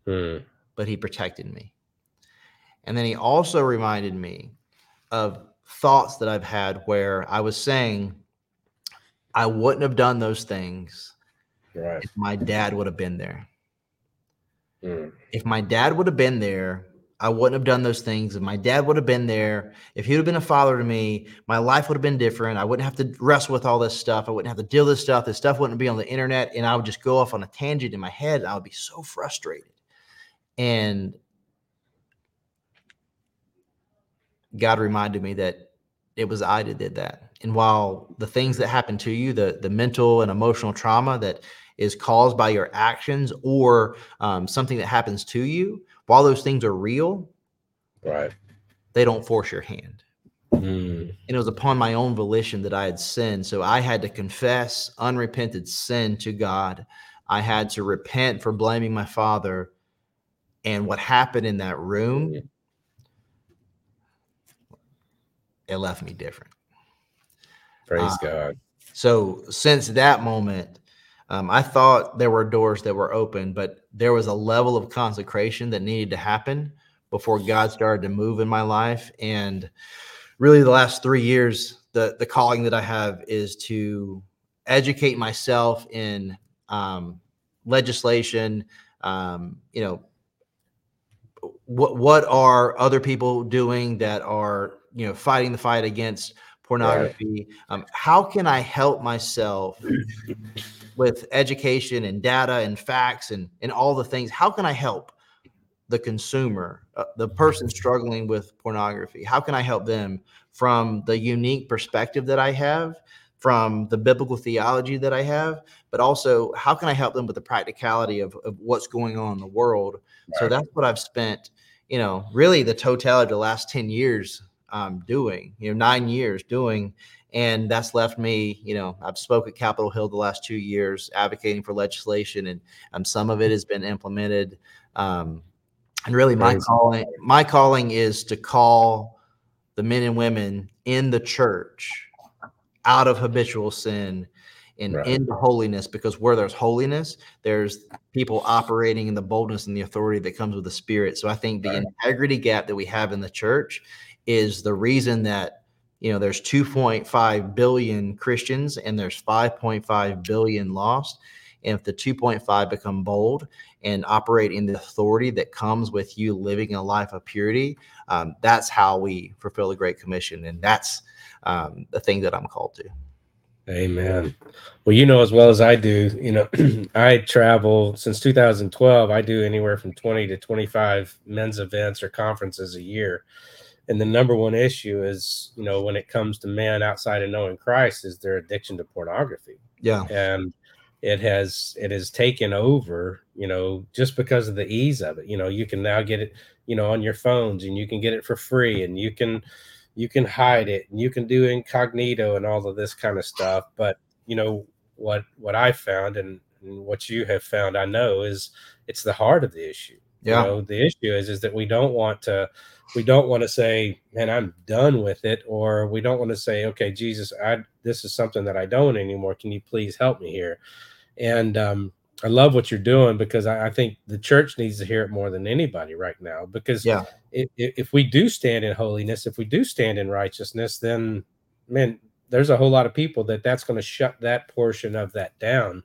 Speaker 3: Hmm. But he protected me. And then he also reminded me of thoughts that I've had where I was saying I wouldn't have done those things
Speaker 2: Right.
Speaker 3: If my dad would have been there. Mm. If my dad would have been there, I wouldn't have done those things. If my dad would have been there, if he would have been a father to me, my life would have been different. I wouldn't have to wrestle with all this stuff. I wouldn't have to deal with this stuff. This stuff wouldn't be on the internet. And I would just go off on a tangent in my head. And I would be so frustrated. And God reminded me that it was I that did that. And while the things that happened to you, the the mental and emotional trauma that is caused by your actions or um, something that happens to you, while those things are real,
Speaker 2: right,
Speaker 3: they don't force your hand.
Speaker 2: Mm.
Speaker 3: And it was upon my own volition that I had sinned. So I had to confess unrepented sin to God. I had to repent for blaming my father. And what happened in that room, it left me different.
Speaker 2: Praise
Speaker 3: Uh,
Speaker 2: God.
Speaker 3: So since that moment, um, I thought there were doors that were open, but there was a level of consecration that needed to happen before God started to move in my life. And really, the last three years, the the calling that I have is to educate myself in um, legislation. Um, you know, what what are other people doing that are you know fighting the fight against pornography? Um, how can I help myself with education and data and facts and and all the things? How can I help the consumer, uh, the person struggling with pornography? How can I help them from the unique perspective that I have? From the biblical theology that I have, but also how can I help them with the practicality of, of what's going on in the world? So that's what I've spent, you know, really the totality of the last 10 years um, doing, you know, nine years doing. And that's left me, you know, I've spoke at Capitol Hill the last two years advocating for legislation and um, some of it has been implemented. Um, and really my calling, my calling is to call the men and women in the church out of habitual sin and
Speaker 2: Right.
Speaker 3: into holiness because where there's holiness there's people operating in the boldness and the authority that comes with the spirit so i think the
Speaker 2: Right.
Speaker 3: integrity gap that we have in the church is the reason that you know there's 2.5 billion christians and there's 5.5 billion lost and if the 2.5 become bold and operate in the authority that comes with you living a life of purity um, that's how we fulfill the great commission and that's um, the thing that i'm called to
Speaker 2: Amen. Well, you know as well as I do, you know, I travel since 2012. I do anywhere from 20 to 25 men's events or conferences a year. And the number one issue is, you know, when it comes to men outside of knowing Christ, is their addiction to pornography.
Speaker 3: yeah
Speaker 2: And it has it has taken over, you know, just because of the ease of it. You know, you can now get it, you know, on your phones and you can get it for free and you can you can hide it and you can do incognito and all of this kind of stuff but you know what what i found and, and what you have found i know is it's the heart of the issue
Speaker 3: Yeah.
Speaker 2: you know the issue is is that we don't want to we don't want to say man i'm done with it or we don't want to say okay jesus i this is something that i don't anymore can you please help me here and um i love what you're doing because i, I think the church needs to hear it more than anybody right now because
Speaker 3: Yeah.
Speaker 2: if, if we do stand in holiness if we do stand in righteousness then man there's a whole lot of people that that's going to shut that portion of that down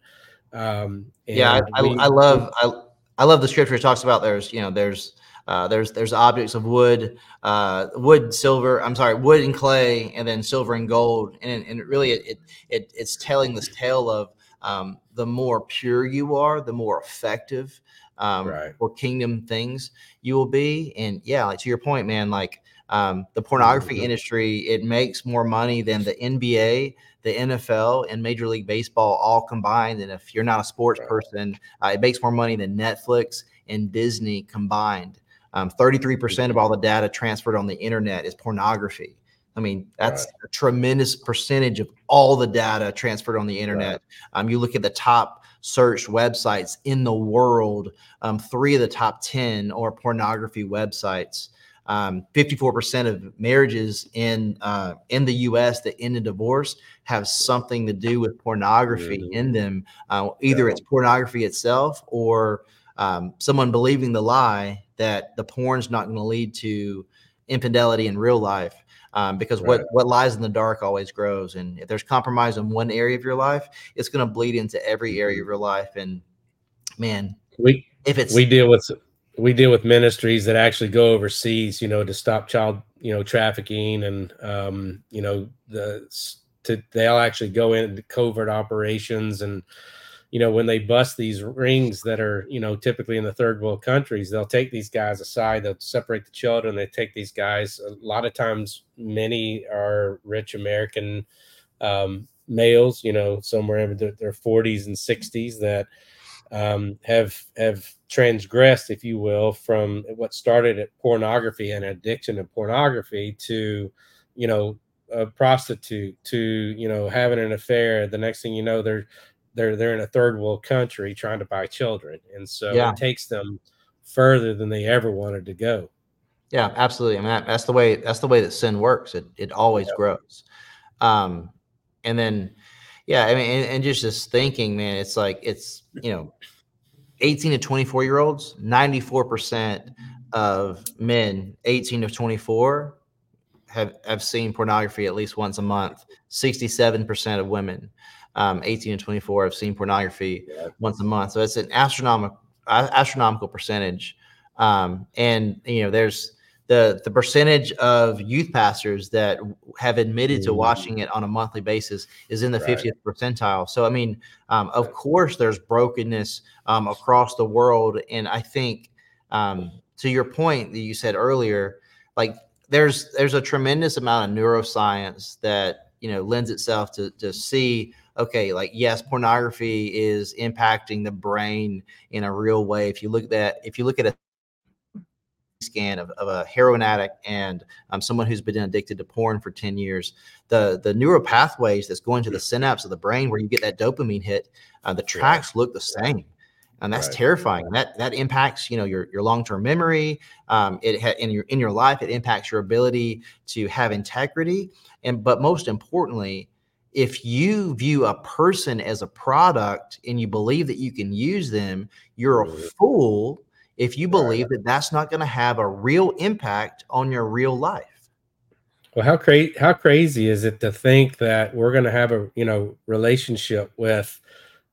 Speaker 2: um
Speaker 3: yeah I,
Speaker 2: and
Speaker 3: I, I love I, I love the scripture it talks about there's you know there's uh, there's there's objects of wood uh, wood silver i'm sorry wood and clay and then silver and gold and, and it really it, it, it it's telling this tale of um, the more pure you are the more effective um,
Speaker 2: Right.
Speaker 3: for kingdom things you will be and yeah like to your point man like um, the pornography
Speaker 2: Mhm.
Speaker 3: industry it makes more money than the nba the NFL and Major League Baseball all combined. And if you're not a sports
Speaker 2: Right.
Speaker 3: person, uh, it makes more money than Netflix and Disney combined. Um, 33% of all the data transferred on the internet is pornography. I mean, that's a tremendous percentage of all the data transferred on the internet. Um, you look at the top searched websites in the world, um, three of the top 10 are pornography websites. Um, 54% of marriages in uh, in the U.S. that end in divorce have something to do with pornography
Speaker 2: Mhm.
Speaker 3: in them. Uh, either
Speaker 2: Yeah.
Speaker 3: it's pornography itself or um, someone believing the lie that the porn's not going to lead to infidelity in real life. Um, because what, what lies in the dark always grows. And if there's compromise in one area of your life, it's going to bleed into every area of your life. And man,
Speaker 2: we
Speaker 3: if it's
Speaker 2: we deal with we deal with ministries that actually go overseas you know to stop child you know trafficking and um you know the to they'll actually go into covert operations and you know, when they bust these rings that are, you know, typically in the third world countries, they'll take these guys aside, they'll separate the children, they take these guys. A lot of times, many are rich American um, males, you know, somewhere in their, their 40s and 60s that um, have have transgressed, if you will, from what started at pornography and addiction to pornography to, you know, a prostitute to you know having an affair. The next thing you know, they're they're they're in a third world country trying to buy children, and so yeah. it takes them further than they ever wanted to go.
Speaker 3: Yeah, absolutely. I mean, that, that's the way that's the way that sin works. It it always yeah. grows. Um, and then, yeah, I mean, and, and just just thinking, man, it's like it's you know, eighteen to twenty four year olds, ninety four percent of men, eighteen to twenty four, have have seen pornography at least once a month. Sixty seven percent of women um, 18 to 24 have seen pornography yeah. once a month. So it's an astronomical astronomical percentage. Um, and you know, there's the the percentage of youth pastors that have admitted to watching it on a monthly basis is in the right. 50th percentile. So I mean, um, of course, there's brokenness um, across the world, and I think um, to your point that you said earlier, like there's there's a tremendous amount of neuroscience that you know lends itself to to see okay, like yes, pornography is impacting the brain in a real way. If you look at that, if you look at a scan of, of a heroin addict and um, someone who's been addicted to porn for 10 years the the neural pathways that's going to the synapse of the brain where you get that dopamine hit uh, the tracks look the same and that's right. terrifying that that impacts you know your your long-term memory um, it ha- in your in your life it impacts your ability to have integrity and but most importantly if you view a person as a product and you believe that you can use them, you're a mm-hmm. fool if you believe that that's not going to have a real impact on your real life.
Speaker 2: Well, how crazy how crazy is it to think that we're going to have a you know relationship with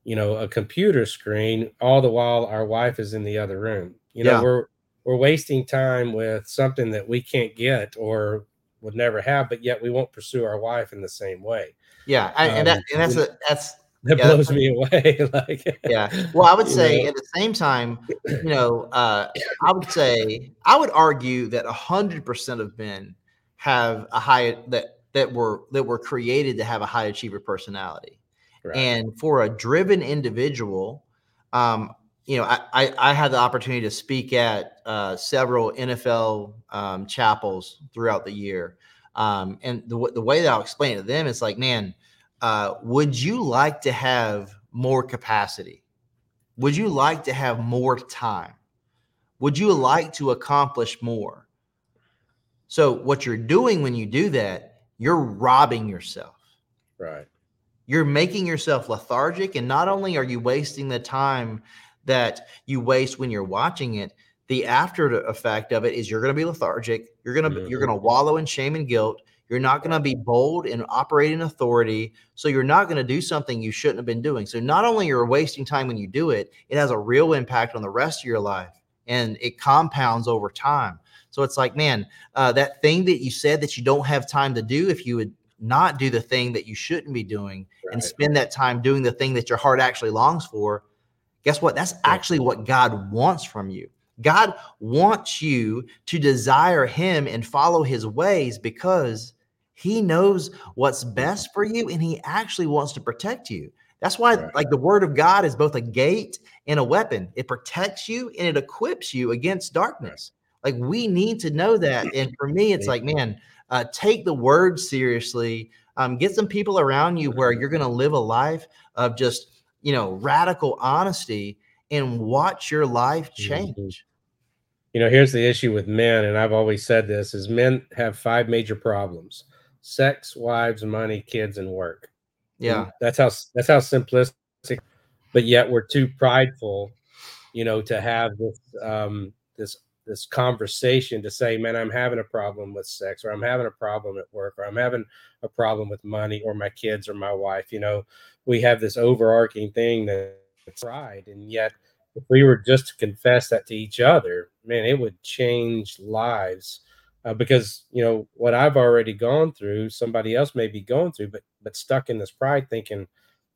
Speaker 2: you know a computer screen all the while our wife is in the other room. You know, yeah. we're we're wasting time with something that we can't get or would never have, but yet we won't pursue our wife in the same way.
Speaker 3: Yeah, I, and that, um, and that's a that's
Speaker 2: that
Speaker 3: yeah,
Speaker 2: blows me away. like,
Speaker 3: yeah. Well, I would say know. at the same time, you know, uh, I would say I would argue that a hundred percent of men have a high that that were that were created to have a high achiever personality, right. and for a driven individual, um, you know, I, I, I had the opportunity to speak at uh, several NFL um, chapels throughout the year. Um, and the, the way that I'll explain it to them is like, man, uh, would you like to have more capacity? Would you like to have more time? Would you like to accomplish more? So, what you're doing when you do that, you're robbing yourself.
Speaker 2: Right.
Speaker 3: You're making yourself lethargic. And not only are you wasting the time that you waste when you're watching it, the after effect of it is you're going to be lethargic. You're going to mm-hmm. you're going to wallow in shame and guilt. You're not going to be bold and operate in authority. So you're not going to do something you shouldn't have been doing. So not only you're wasting time when you do it, it has a real impact on the rest of your life and it compounds over time. So it's like, man, uh, that thing that you said that you don't have time to do, if you would not do the thing that you shouldn't be doing right. and spend that time doing the thing that your heart actually longs for, guess what? That's actually what God wants from you. God wants you to desire Him and follow His ways because He knows what's best for you and He actually wants to protect you. That's why, right. like, the Word of God is both a gate and a weapon. It protects you and it equips you against darkness. Like, we need to know that. And for me, it's like, man, uh, take the Word seriously. Um, get some people around you where you're going to live a life of just, you know, radical honesty and watch your life mm-hmm. change
Speaker 2: you know here's the issue with men and i've always said this is men have five major problems sex wives money kids and work
Speaker 3: yeah and
Speaker 2: that's how that's how simplistic but yet we're too prideful you know to have this um this this conversation to say man i'm having a problem with sex or i'm having a problem at work or i'm having a problem with money or my kids or my wife you know we have this overarching thing that pride and yet if we were just to confess that to each other, man, it would change lives. Uh, because you know what I've already gone through, somebody else may be going through, but but stuck in this pride, thinking,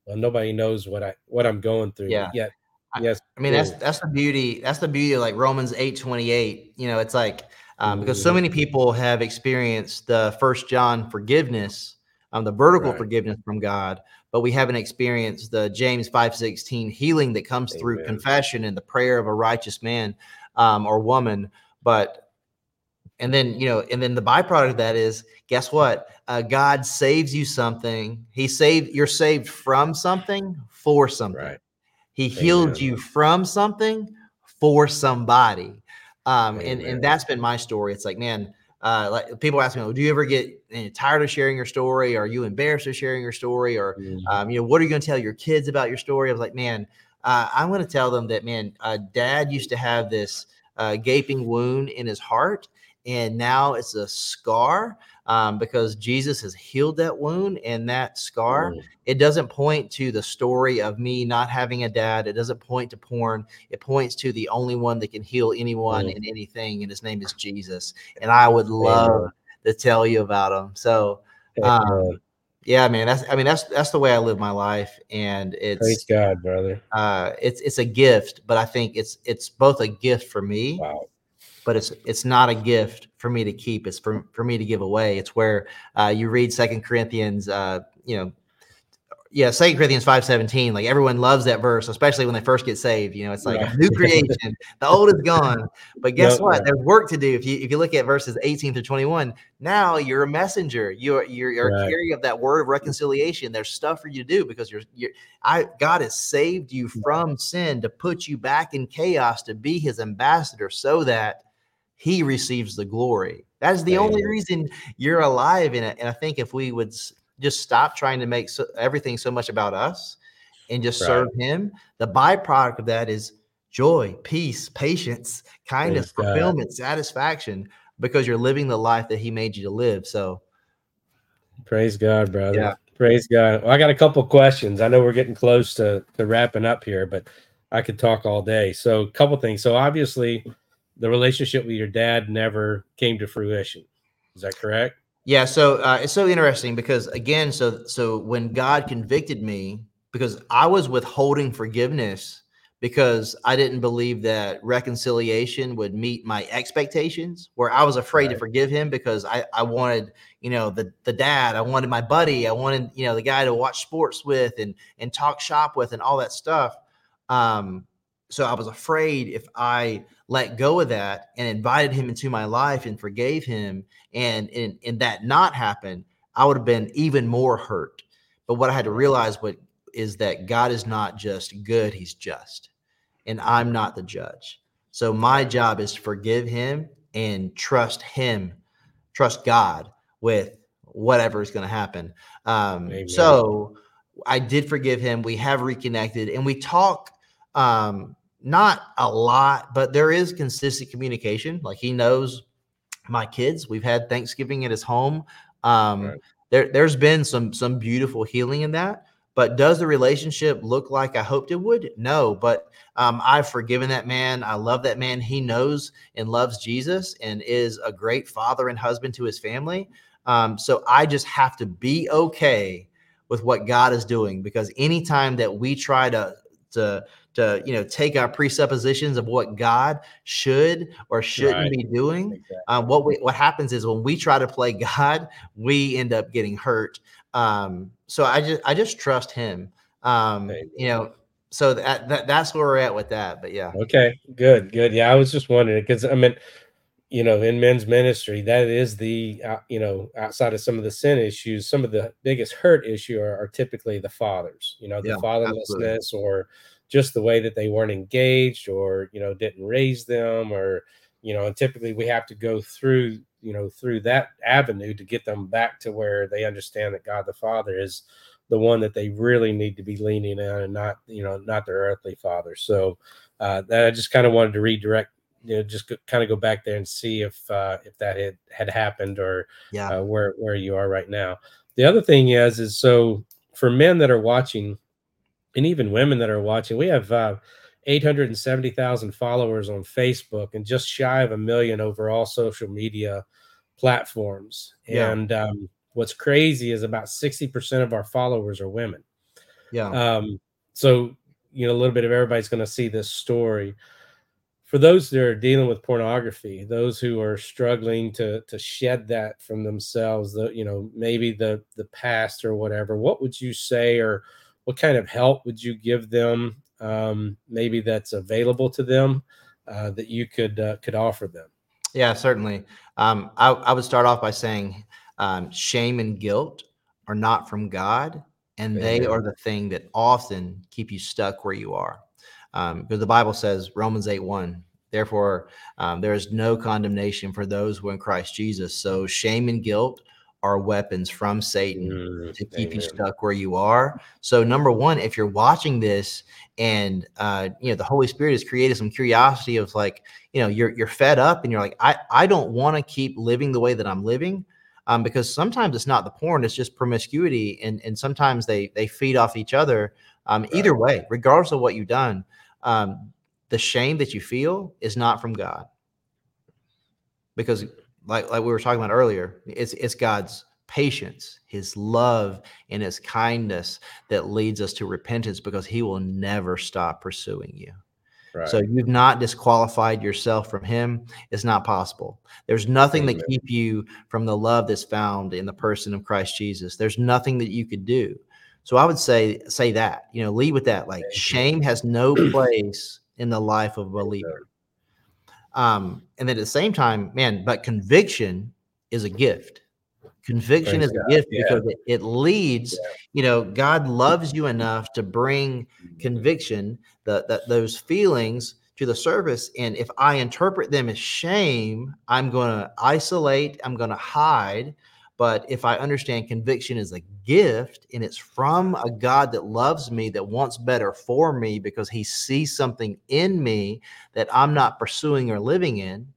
Speaker 2: well, nobody knows what I what I'm going through.
Speaker 3: Yeah.
Speaker 2: Yet,
Speaker 3: I-
Speaker 2: yes.
Speaker 3: I mean, that's that's the beauty. That's the beauty of like Romans eight twenty eight. You know, it's like um, because so many people have experienced the First John forgiveness, um, the vertical
Speaker 2: Right.
Speaker 3: forgiveness from God, but we haven't experienced the James five sixteen healing that comes through confession and the prayer of a righteous man um, or woman. But and then you know, and then the byproduct of that is, guess what? Uh, God saves you something. He saved. You're saved from something for something.
Speaker 2: right.
Speaker 3: He healed
Speaker 2: Amen.
Speaker 3: you from something for somebody. Um, and, and that's been my story. It's like, man, uh, like people ask me, well, do you ever get eh, tired of sharing your story? Are you embarrassed of sharing your story? Or,
Speaker 2: Mhm.
Speaker 3: um, you know, what are you going to tell your kids about your story? I was like, man, uh, I'm going to tell them that, man, uh, dad used to have this uh, gaping wound in his heart, and now it's a scar um, because Jesus has healed that wound and that scar
Speaker 2: Mm.
Speaker 3: it doesn't point to the story of me not having a dad. It doesn't point to porn. It points to the only one that can heal anyone
Speaker 2: Mm.
Speaker 3: and anything, and his name is Jesus. And I would love to tell you about him. So, um, yeah, man, that's I mean that's that's the way I live my life, and it's Praise
Speaker 2: God, brother.
Speaker 3: uh, it's it's a gift, but I think it's it's both a gift for me
Speaker 2: Wow.
Speaker 3: But it's it's not a gift for me to keep. It's for, for me to give away. It's where uh, you read second corinthians uh, you know yeah second corinthians 5 17 like everyone loves that verse especially when they first get saved you know it's like
Speaker 2: Right.
Speaker 3: a new creation. The old is gone. But guess
Speaker 2: Yep,
Speaker 3: what? There's work to do. If you if you look at verses 18 through 21 now you're a messenger. You're you're, you're a
Speaker 2: Right.
Speaker 3: carrier of that word of reconciliation. There's stuff for you to do because you're you're i god has saved you from sin to put you back in chaos to be his ambassador so that he receives the glory. That is the only reason you're alive in it. And I think if we would just stop trying to make so, everything so much about us and just
Speaker 2: Right.
Speaker 3: serve him, the byproduct of that is joy, peace, patience, kindness,
Speaker 2: Praise God.
Speaker 3: fulfillment, satisfaction, because you're living the life that he made you to live. So,
Speaker 2: Praise God, brother.
Speaker 3: Yeah.
Speaker 2: Praise God. Well, I got a couple questions. I know we're getting close to, to wrapping up here, but I could talk all day. So, a couple things. So, obviously, the relationship with your dad never came to fruition. Is that correct?
Speaker 3: Yeah, so uh, it's so interesting because again, so so when God convicted me, because I was withholding forgiveness because I didn't believe that reconciliation would meet my expectations, where I was afraid to forgive him because I I wanted you know the the dad, I wanted my buddy, I wanted you know the guy to watch sports with and and talk shop with and all that stuff. Um, so I was afraid if I let go of that and invited him into my life and forgave him and and, and that not happen, I would have been even more hurt. But what I had to realize what is that God is not just good, he's just. And I'm not the judge. So my job is to forgive him and trust him, trust God with whatever is going to happen. Um, so I did forgive him. We have reconnected and we talk um not a lot, but there is consistent communication. Like he knows my kids. We've had Thanksgiving at his home. Um,
Speaker 2: Right.
Speaker 3: there, there's been some some beautiful healing in that. But does the relationship look like I hoped it would? No. But um, I've forgiven that man. I love that man. He knows and loves Jesus and is a great father and husband to his family. Um, so I just have to be okay with what God is doing because anytime that we try to to to you know take our presuppositions of what God should or shouldn't
Speaker 2: Right.
Speaker 3: be doing,
Speaker 2: Exactly.
Speaker 3: uh, what we, what happens is when we try to play God, we end up getting hurt. Um, so I just I just trust Him. Um,
Speaker 2: Amen.
Speaker 3: you know, so that, that that's where we're at with that. But yeah,
Speaker 2: Okay, good, good. Yeah, I was just wondering because I mean, you know, in men's ministry, that is the uh, you know outside of some of the sin issues, some of the biggest hurt issue are, are typically the fathers. You know, the
Speaker 3: Yeah,
Speaker 2: fatherlessness or just the way that they weren't engaged or you know didn't raise them or you know, and typically we have to go through you know through that avenue to get them back to where they understand that God the Father is the one that they really need to be leaning on and not you know not their earthly father. So uh, that i just kind of wanted to redirect you know just kind of go back there and see if uh, if that had had happened or
Speaker 3: yeah,
Speaker 2: uh, where where you are right now. The other thing is is so for men that are watching and even women that are watching we have uh, 870,000 followers on Facebook and just shy of a million over all social media platforms.
Speaker 3: Yeah.
Speaker 2: And um, what's crazy is about 60% of our followers are women.
Speaker 3: Yeah.
Speaker 2: Um, so you know, a little bit of everybody's going to see this story. For those that are dealing with pornography, those who are struggling to to shed that from themselves, the you know maybe the the past or whatever, what would you say, or what kind of help would you give them? Um, maybe that's available to them uh, that you could uh, could offer them.
Speaker 3: Yeah, certainly. Um, I, I would start off by saying um, shame and guilt are not from God, and they are the thing that often keep you stuck where you are. Um, because the Bible says, Romans 8 1, therefore, um, there is no condemnation for those who are in Christ Jesus. So, shame and guilt are weapons from Satan
Speaker 2: Mm,
Speaker 3: to keep you stuck where you are. So, number one, if you're watching this and uh, you know the Holy Spirit has created some curiosity of like, you know, you're you're fed up and you're like, I I don't want to keep living the way that I'm living. Um, because sometimes it's not the porn, it's just promiscuity, and and sometimes they they feed off each other. Um, either way, regardless of what you've done, um, the shame that you feel is not from God. Because like like we were talking about earlier, it's it's God's patience, his love, and his kindness that leads us to repentance because he will never stop pursuing you.
Speaker 2: Right.
Speaker 3: So you've not disqualified yourself from him. It's not possible. There's nothing
Speaker 2: Amen.
Speaker 3: that keep you from the love that's found in the person of Christ Jesus. There's nothing that you could do. So I would say say that, you know, lead with that. Like
Speaker 2: Amen.
Speaker 3: shame has no place in the life of a believer. Um, and then at the same time, man, but conviction is a gift. Conviction
Speaker 2: Praise
Speaker 3: is a gift
Speaker 2: Yeah.
Speaker 3: because it, it leads, you know, God loves you enough to bring conviction, that that those feelings to the surface. And if I interpret them as shame, I'm going to isolate, I'm going to hide. But if I understand conviction is a gift and it's from a God that loves me, that wants better for me because he sees something in me that I'm not pursuing or living in,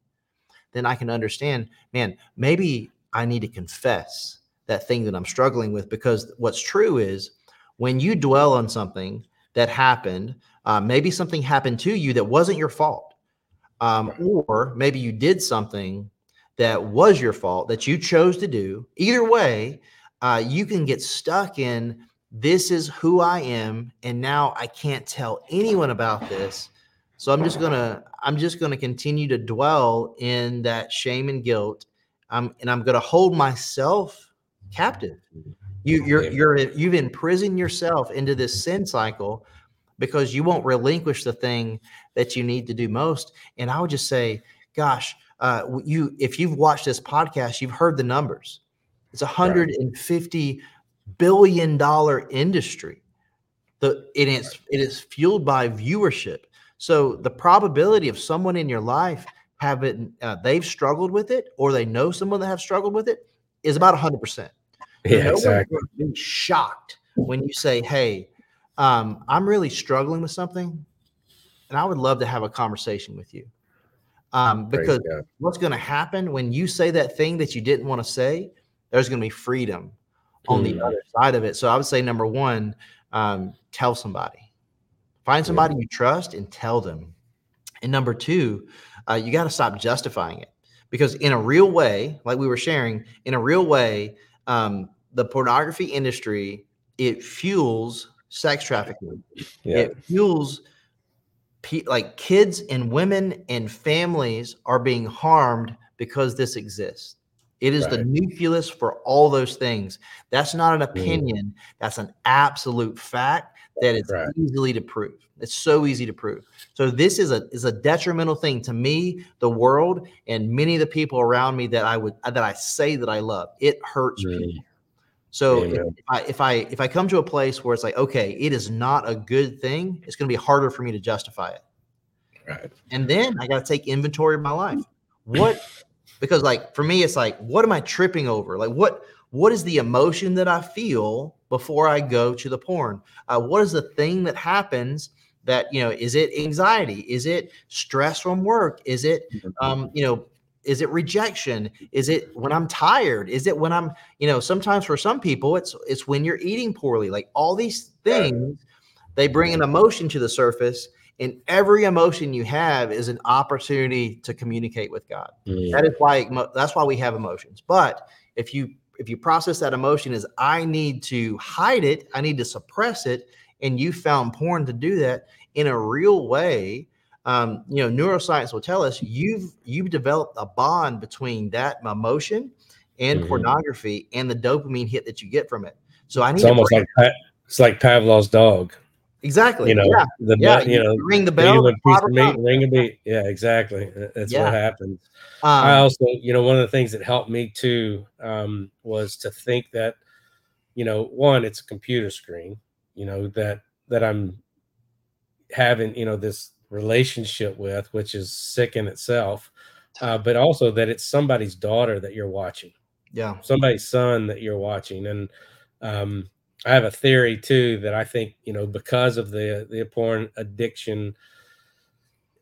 Speaker 3: then I can understand, man, maybe I need to confess that thing that I'm struggling with because what's true is when you dwell on something that happened, uh, maybe something happened to you that wasn't your fault, um, or maybe you did something that was your fault that you chose to do. Either way, uh, you can get stuck in this is who I am, and now I can't tell anyone about this. So I'm just gonna I'm just gonna continue to dwell in that shame and guilt, um, and I'm gonna hold myself captive. You you're you're you've imprisoned yourself into this sin cycle because you won't relinquish the thing that you need to do most. And I would just say, gosh, uh, you if you've watched this podcast, you've heard the numbers. It's a hundred and fifty billion dollar industry. The it is it is fueled by viewership. So the probability of someone in your life having uh, they've struggled with it or they know someone that have struggled with it is about hundred percent.
Speaker 2: Yeah,
Speaker 3: no
Speaker 2: exactly.
Speaker 3: be shocked when you say, "Hey, um, I'm really struggling with something, and I would love to have a conversation with you." Um, because what's going to happen when you say that thing that you didn't want to say? There's going to be freedom on the
Speaker 2: Mm.
Speaker 3: other side of it. So I would say number one, um, tell somebody, find somebody you trust, and tell them. And number two, uh, you got to stop justifying it because in a real way, like we were sharing, in a real way, um, the pornography industry it fuels sex trafficking.
Speaker 2: Yeah.
Speaker 3: It fuels pe- like kids and women and families are being harmed because this exists. It is the nucleus for all those things. That's not an
Speaker 2: Mm.
Speaker 3: opinion. That's an absolute fact that it's
Speaker 2: Right.
Speaker 3: easily to prove. It's so easy to prove. So this is a is a detrimental thing to me, the world, and many of the people around me that I would that I say that I love. It hurts
Speaker 2: Mm.
Speaker 3: people. So if, if I if I if I come to a place where it's like, okay, it is not a good thing, it's going to be harder for me to justify it.
Speaker 2: Right.
Speaker 3: And then I got to take inventory of my life. What because like for me it's like what am I tripping over? Like what what is the emotion that I feel before I go to the porn? Uh, what is the thing that happens that you know is it anxiety? Is it stress from work? Is it um you know is it rejection? Is it when I'm tired? Is it when I'm you know sometimes for some people it's it's when you're eating poorly. Like all these things they bring an emotion to the surface and every emotion you have is an opportunity to communicate with god
Speaker 2: Mm.
Speaker 3: that is why that's why we have emotions but if you if you process that emotion as i need to hide it i need to suppress it and you found porn to do that in a real way, um, you know, neuroscience will tell us you've you've developed a bond between that emotion and
Speaker 2: Mhm.
Speaker 3: pornography and the dopamine hit that you get from it. So I need
Speaker 2: It's
Speaker 3: to
Speaker 2: almost
Speaker 3: break-
Speaker 2: like Pa- it's like Pavlov's dog.
Speaker 3: exactly.
Speaker 2: You know,
Speaker 3: yeah,
Speaker 2: the
Speaker 3: yeah.
Speaker 2: you know,
Speaker 3: ring the bell. the
Speaker 2: piece
Speaker 3: father
Speaker 2: of meat, ring a beat. Yeah, exactly. That's
Speaker 3: Yeah.
Speaker 2: what happens. I
Speaker 3: Um,
Speaker 2: also, you know, one of the things that helped me too um, was to think that, you know, one, it's a computer screen, you know, that that I'm having, you know, this relationship with, which is sick in itself, uh, but also that it's somebody's daughter that you're watching,
Speaker 3: yeah,
Speaker 2: somebody's son that you're watching, and um, I have a theory too that I think, you know, because of the the porn addiction,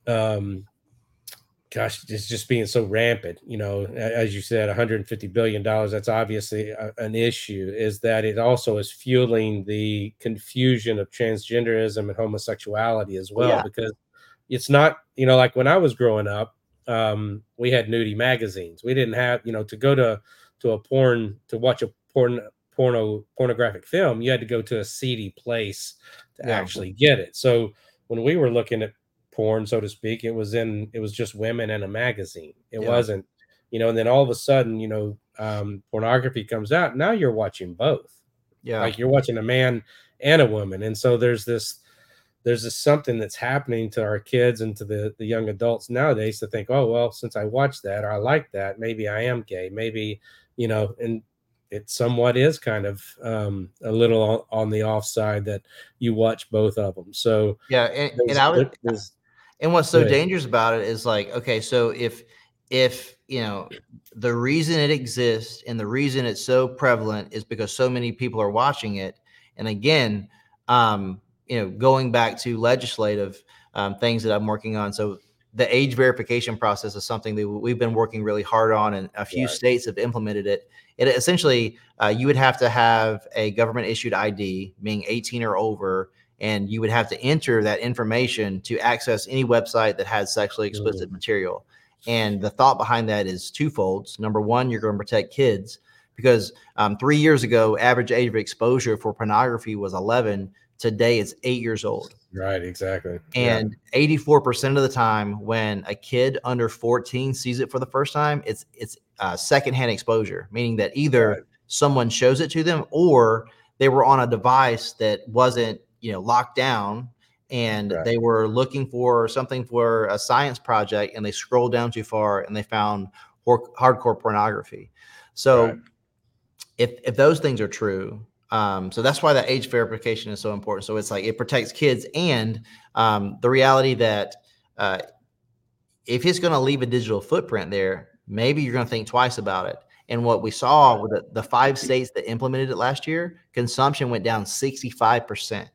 Speaker 2: um, gosh, it's just being so rampant. You know, as you said, 150 billion dollars. That's obviously a, an issue. Is that it also is fueling the confusion of transgenderism and homosexuality as well?
Speaker 3: yeah.
Speaker 2: Because it's not, you know, like when I was growing up, um, we had nudie magazines. We didn't have, you know, to go to to a porn to watch a porn porno pornographic film, you had to go to a seedy place to
Speaker 3: Yeah.
Speaker 2: actually get it. So when we were looking at porn, so to speak, it was in it was just women in a magazine. It
Speaker 3: Yeah.
Speaker 2: wasn't, you know, and then all of a sudden, you know, um, pornography comes out. Now you're watching both.
Speaker 3: yeah,
Speaker 2: Like you're watching a man and a woman. And so there's this there's this something that's happening to our kids and to the the young adults nowadays to think, oh well, since I watched that or I like that, maybe I am gay. Maybe, you know, and it somewhat is kind of um, a little on, on the offside that you watch both of them. So
Speaker 3: yeah. And, and I would, And what's so
Speaker 2: Right.
Speaker 3: dangerous about it is like, okay, so if if you know the reason it exists and the reason it's so prevalent is because so many people are watching it, and again, um, you know, going back to legislative um, things that I'm working on, so the age verification process is something that we've been working really hard on, and a few
Speaker 2: Right.
Speaker 3: states have implemented it. It essentially, uh, you would have to have a government issued ID, being 18 or over, and you would have to enter that information to access any website that has sexually explicit material. And the thought behind that is twofold. Number one, you're going to protect kids because um, three years ago, average age of exposure for pornography was 11. Today, is eight years old.
Speaker 2: right, exactly. Yeah.
Speaker 3: And 84% of the time, when a kid under 14 sees it for the first time, it's it's uh, secondhand exposure, meaning that either
Speaker 2: Right.
Speaker 3: someone shows it to them or they were on a device that wasn't you know locked down and
Speaker 2: Right.
Speaker 3: they were looking for something for a science project and they scrolled down too far and they found hor- hardcore pornography. So
Speaker 2: Right.
Speaker 3: if if those things are true, um, so that's why that age verification is so important. So it's like it protects kids and um, the reality that uh, if it's going to leave a digital footprint there, maybe you're going to think twice about it. And what we saw with the, the five states that implemented it last year, consumption went down 65%.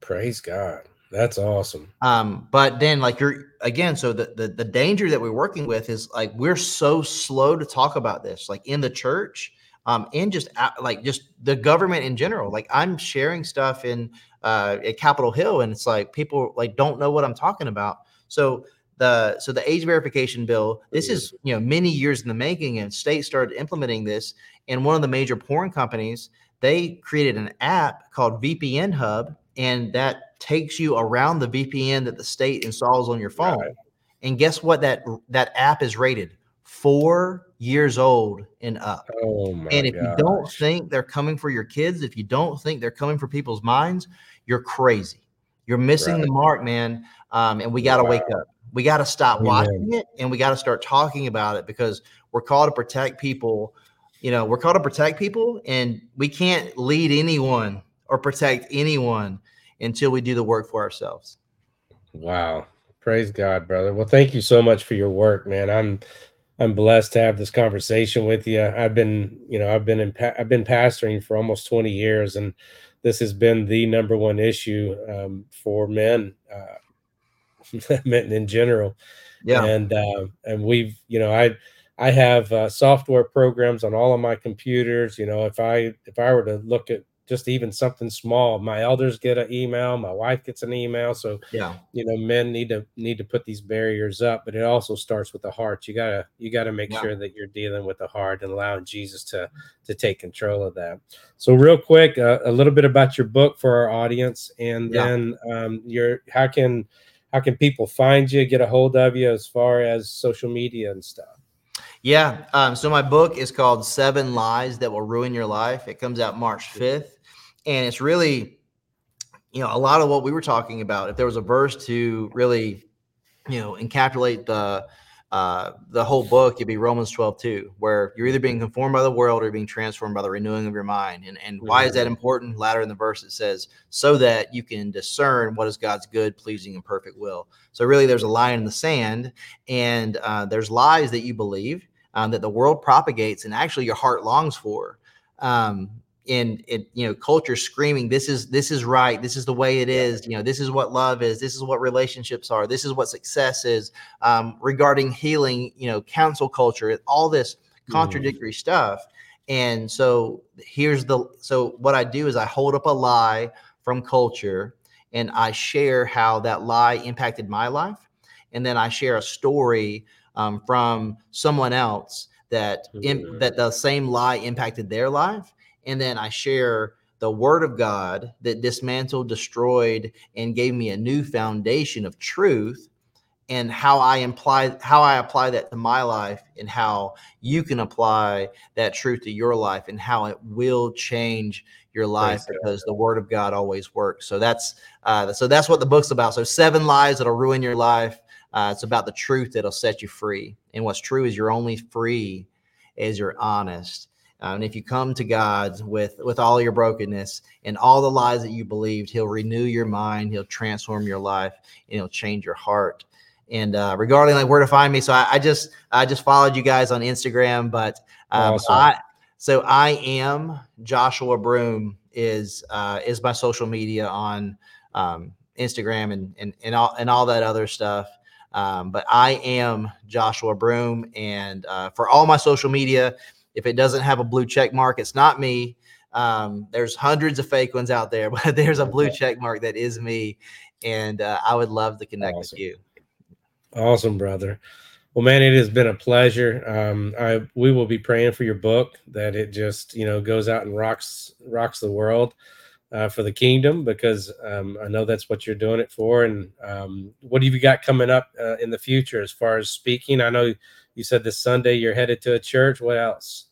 Speaker 2: Praise God. That's awesome.
Speaker 3: Um, but then like you're again, so the, the the danger that we're working with is like we're so slow to talk about this, like in the church, um, and just out, like just the government in general. Like I'm sharing stuff in uh at Capitol Hill, and it's like people like don't know what I'm talking about. So the so the age verification bill, this is you know many years in the making, and states started implementing this. And one of the major porn companies, they created an app called VPN Hub, and that takes you around the VPN that the state installs on your phone.
Speaker 2: Right.
Speaker 3: And guess what? That that app is rated four years old and up.
Speaker 2: Oh
Speaker 3: and if you don't think they're coming for your kids, if you don't think they're coming for people's minds, you're crazy. You're missing the mark, man. Um, and we got to wake up. We got to stop
Speaker 2: Amen.
Speaker 3: watching it and we got to start talking about it because we're called to protect people. You know, we're called to protect people and we can't lead anyone or protect anyone until we do the work for ourselves.
Speaker 2: Wow. Praise God, brother. Well, thank you so much for your work, man. I'm I'm blessed to have this conversation with you. I've been, you know, I've been in pa- I've been pastoring for almost 20 years and this has been the number one issue um, for men uh, men in general.
Speaker 3: Yeah.
Speaker 2: and uh, and we've you know i i have uh, software programs on all of my computers you know if i if i were to look at just even something small. My elders get an email, my wife gets an email. So
Speaker 3: Yeah.
Speaker 2: you know, men need to need to put these barriers up, but it also starts with the heart. You gotta you gotta make
Speaker 3: Yeah.
Speaker 2: sure that you're dealing with the heart and allowing Jesus to to take control of that. So real quick, uh, a little bit about your book for our audience, and
Speaker 3: Yeah.
Speaker 2: then um, your how can how can people find you, get a hold of you as far as social media and stuff.
Speaker 3: Yeah. Um, so my book is called Seven Lies That Will Ruin Your Life. It comes out March 5th. And it's really, you know, a lot of what we were talking about. If there was a verse to really, you know, encapsulate the uh the whole book, it'd be Romans 12, 2, where you're either being conformed by the world or being transformed by the renewing of your mind. And and why is that
Speaker 2: Mhm.
Speaker 3: important? Latter in the verse it says, so that you can discern what is God's good, pleasing, and perfect will. So really there's a line in the sand, and uh, there's lies that you believe um, that the world propagates and actually your heart longs for. Um, and it, you know, culture screaming, this is this is right, this is the way it is, you know, this is what love is, this is what relationships are, this is what success is. Um, regarding healing, you know, council culture, all this contradictory stuff. And so here's the so what I do is I hold up a lie from culture and I share how that lie impacted my life. And then I share a story um, from someone else that im-
Speaker 2: Mhm.
Speaker 3: that the same lie impacted their life. And then I share the word of God that dismantled, destroyed, and gave me a new foundation of truth and how I imply how I apply that to my life and how you can apply that truth to your life and how it will change your life
Speaker 2: Praise God.
Speaker 3: because the word of God always works. So that's uh, so that's what the book's about. So seven lies that'll ruin your life. Uh, it's about the truth that'll set you free. And what's true is you're only free as you're honest. Uh, and if you come to God with with all your brokenness and all the lies that you believed, He'll renew your mind. He'll transform your life. And he'll change your heart. And uh, regarding like where to find me, so I, I just I just followed you guys on Instagram, but um,
Speaker 2: Awesome.
Speaker 3: I so I am Joshua Broome is uh, is my social media on um, Instagram and and and all and all that other stuff. Um, but I am Joshua Broome, and uh, for all my social media, if it doesn't have a blue check mark, it's not me. Um, there's hundreds of fake ones out there, but there's a blue check mark that is me, and uh, I would love to connect
Speaker 2: Awesome.
Speaker 3: with you.
Speaker 2: Awesome, brother. Well, man, it has been a pleasure. Um, I we will be praying for your book that it just you know goes out and rocks rocks the world uh, for the kingdom because um, I know that's what you're doing it for. And um, what have you got coming up uh, in the future as far as speaking? I know you said this Sunday you're headed to a church. What else?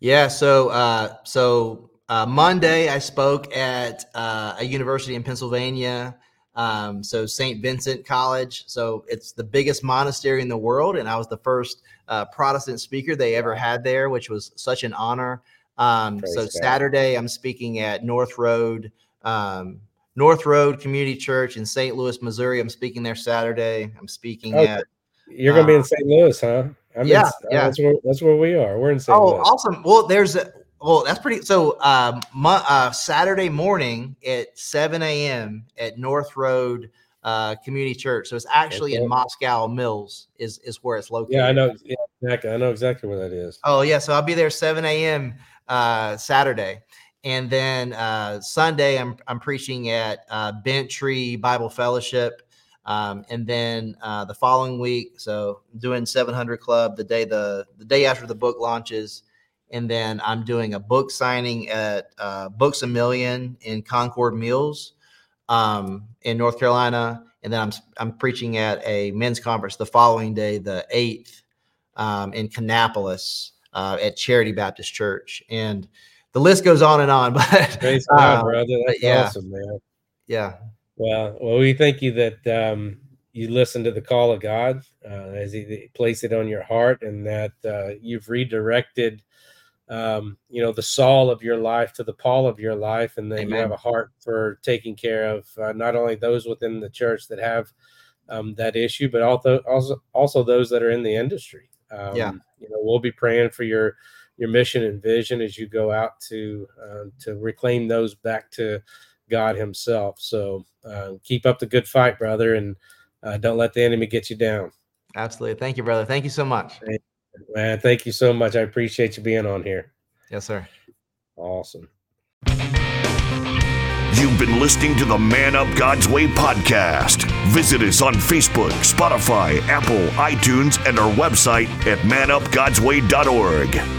Speaker 3: Yeah. So, uh, so uh, Monday I spoke at uh, a university in Pennsylvania. Um, so St. Vincent College. So it's the biggest monastery in the world, and I was the first uh, Protestant speaker they ever had there, which was such an honor. Um, so
Speaker 2: God.
Speaker 3: Saturday I'm speaking at North Road. Um, North Road Community Church in St. Louis, Missouri. I'm speaking there Saturday. I'm speaking
Speaker 2: Okay.
Speaker 3: at
Speaker 2: You're gonna be in St. Louis, huh? I'm
Speaker 3: yeah,
Speaker 2: uh,
Speaker 3: yeah.
Speaker 2: That's where that's where we are. We're in St. Louis.
Speaker 3: Oh,
Speaker 2: Louis.
Speaker 3: awesome. Well, there's a well, that's pretty. So, um, mo- uh, Saturday morning at 7 a.m. at North Road uh, Community Church. So it's actually in Moscow Mills is is where it's located.
Speaker 2: Yeah, I know. Yeah, exactly. I know exactly where that is.
Speaker 3: Oh yeah, so I'll be there 7 a.m. Uh, Saturday, and then uh, Sunday I'm I'm preaching at uh, Bent Tree Bible Fellowship, um, and then uh, the following week, so doing 700 Club the day the the day after the book launches, and then I'm doing a book signing at uh, Books a Million in Concord Mills, um, in North Carolina, and then I'm I'm preaching at a men's conference the following day, the eighth, um, in Kannapolis uh, at Charity Baptist Church, and the list goes on and on. But
Speaker 2: Praise God,
Speaker 3: uh,
Speaker 2: brother. That's
Speaker 3: yeah.
Speaker 2: awesome, man.
Speaker 3: yeah,
Speaker 2: Well, well, we thank you that um, you listen to the call of God uh, as He placed it on your heart, and that uh, you've redirected, um, you know, the Saul of your life to the Paul of your life, and that you have a heart for taking care of uh, not only those within the church that have um, that issue, but also also also those that are in the industry. Um,
Speaker 3: Yeah.
Speaker 2: you know, we'll be praying for your your mission and vision as you go out to uh, to reclaim those back to God Himself. So uh, keep up the good fight, brother, and uh, don't let the enemy get you down.
Speaker 3: absolutely. Thank you, brother. Thank you so much.
Speaker 2: Man, thank you so much. I appreciate you being on here.
Speaker 3: Yes, sir.
Speaker 2: Awesome.
Speaker 1: You've been listening to the Man Up God's Way podcast. Visit us on Facebook, Spotify, Apple, iTunes, and our website at manupgodsway.org.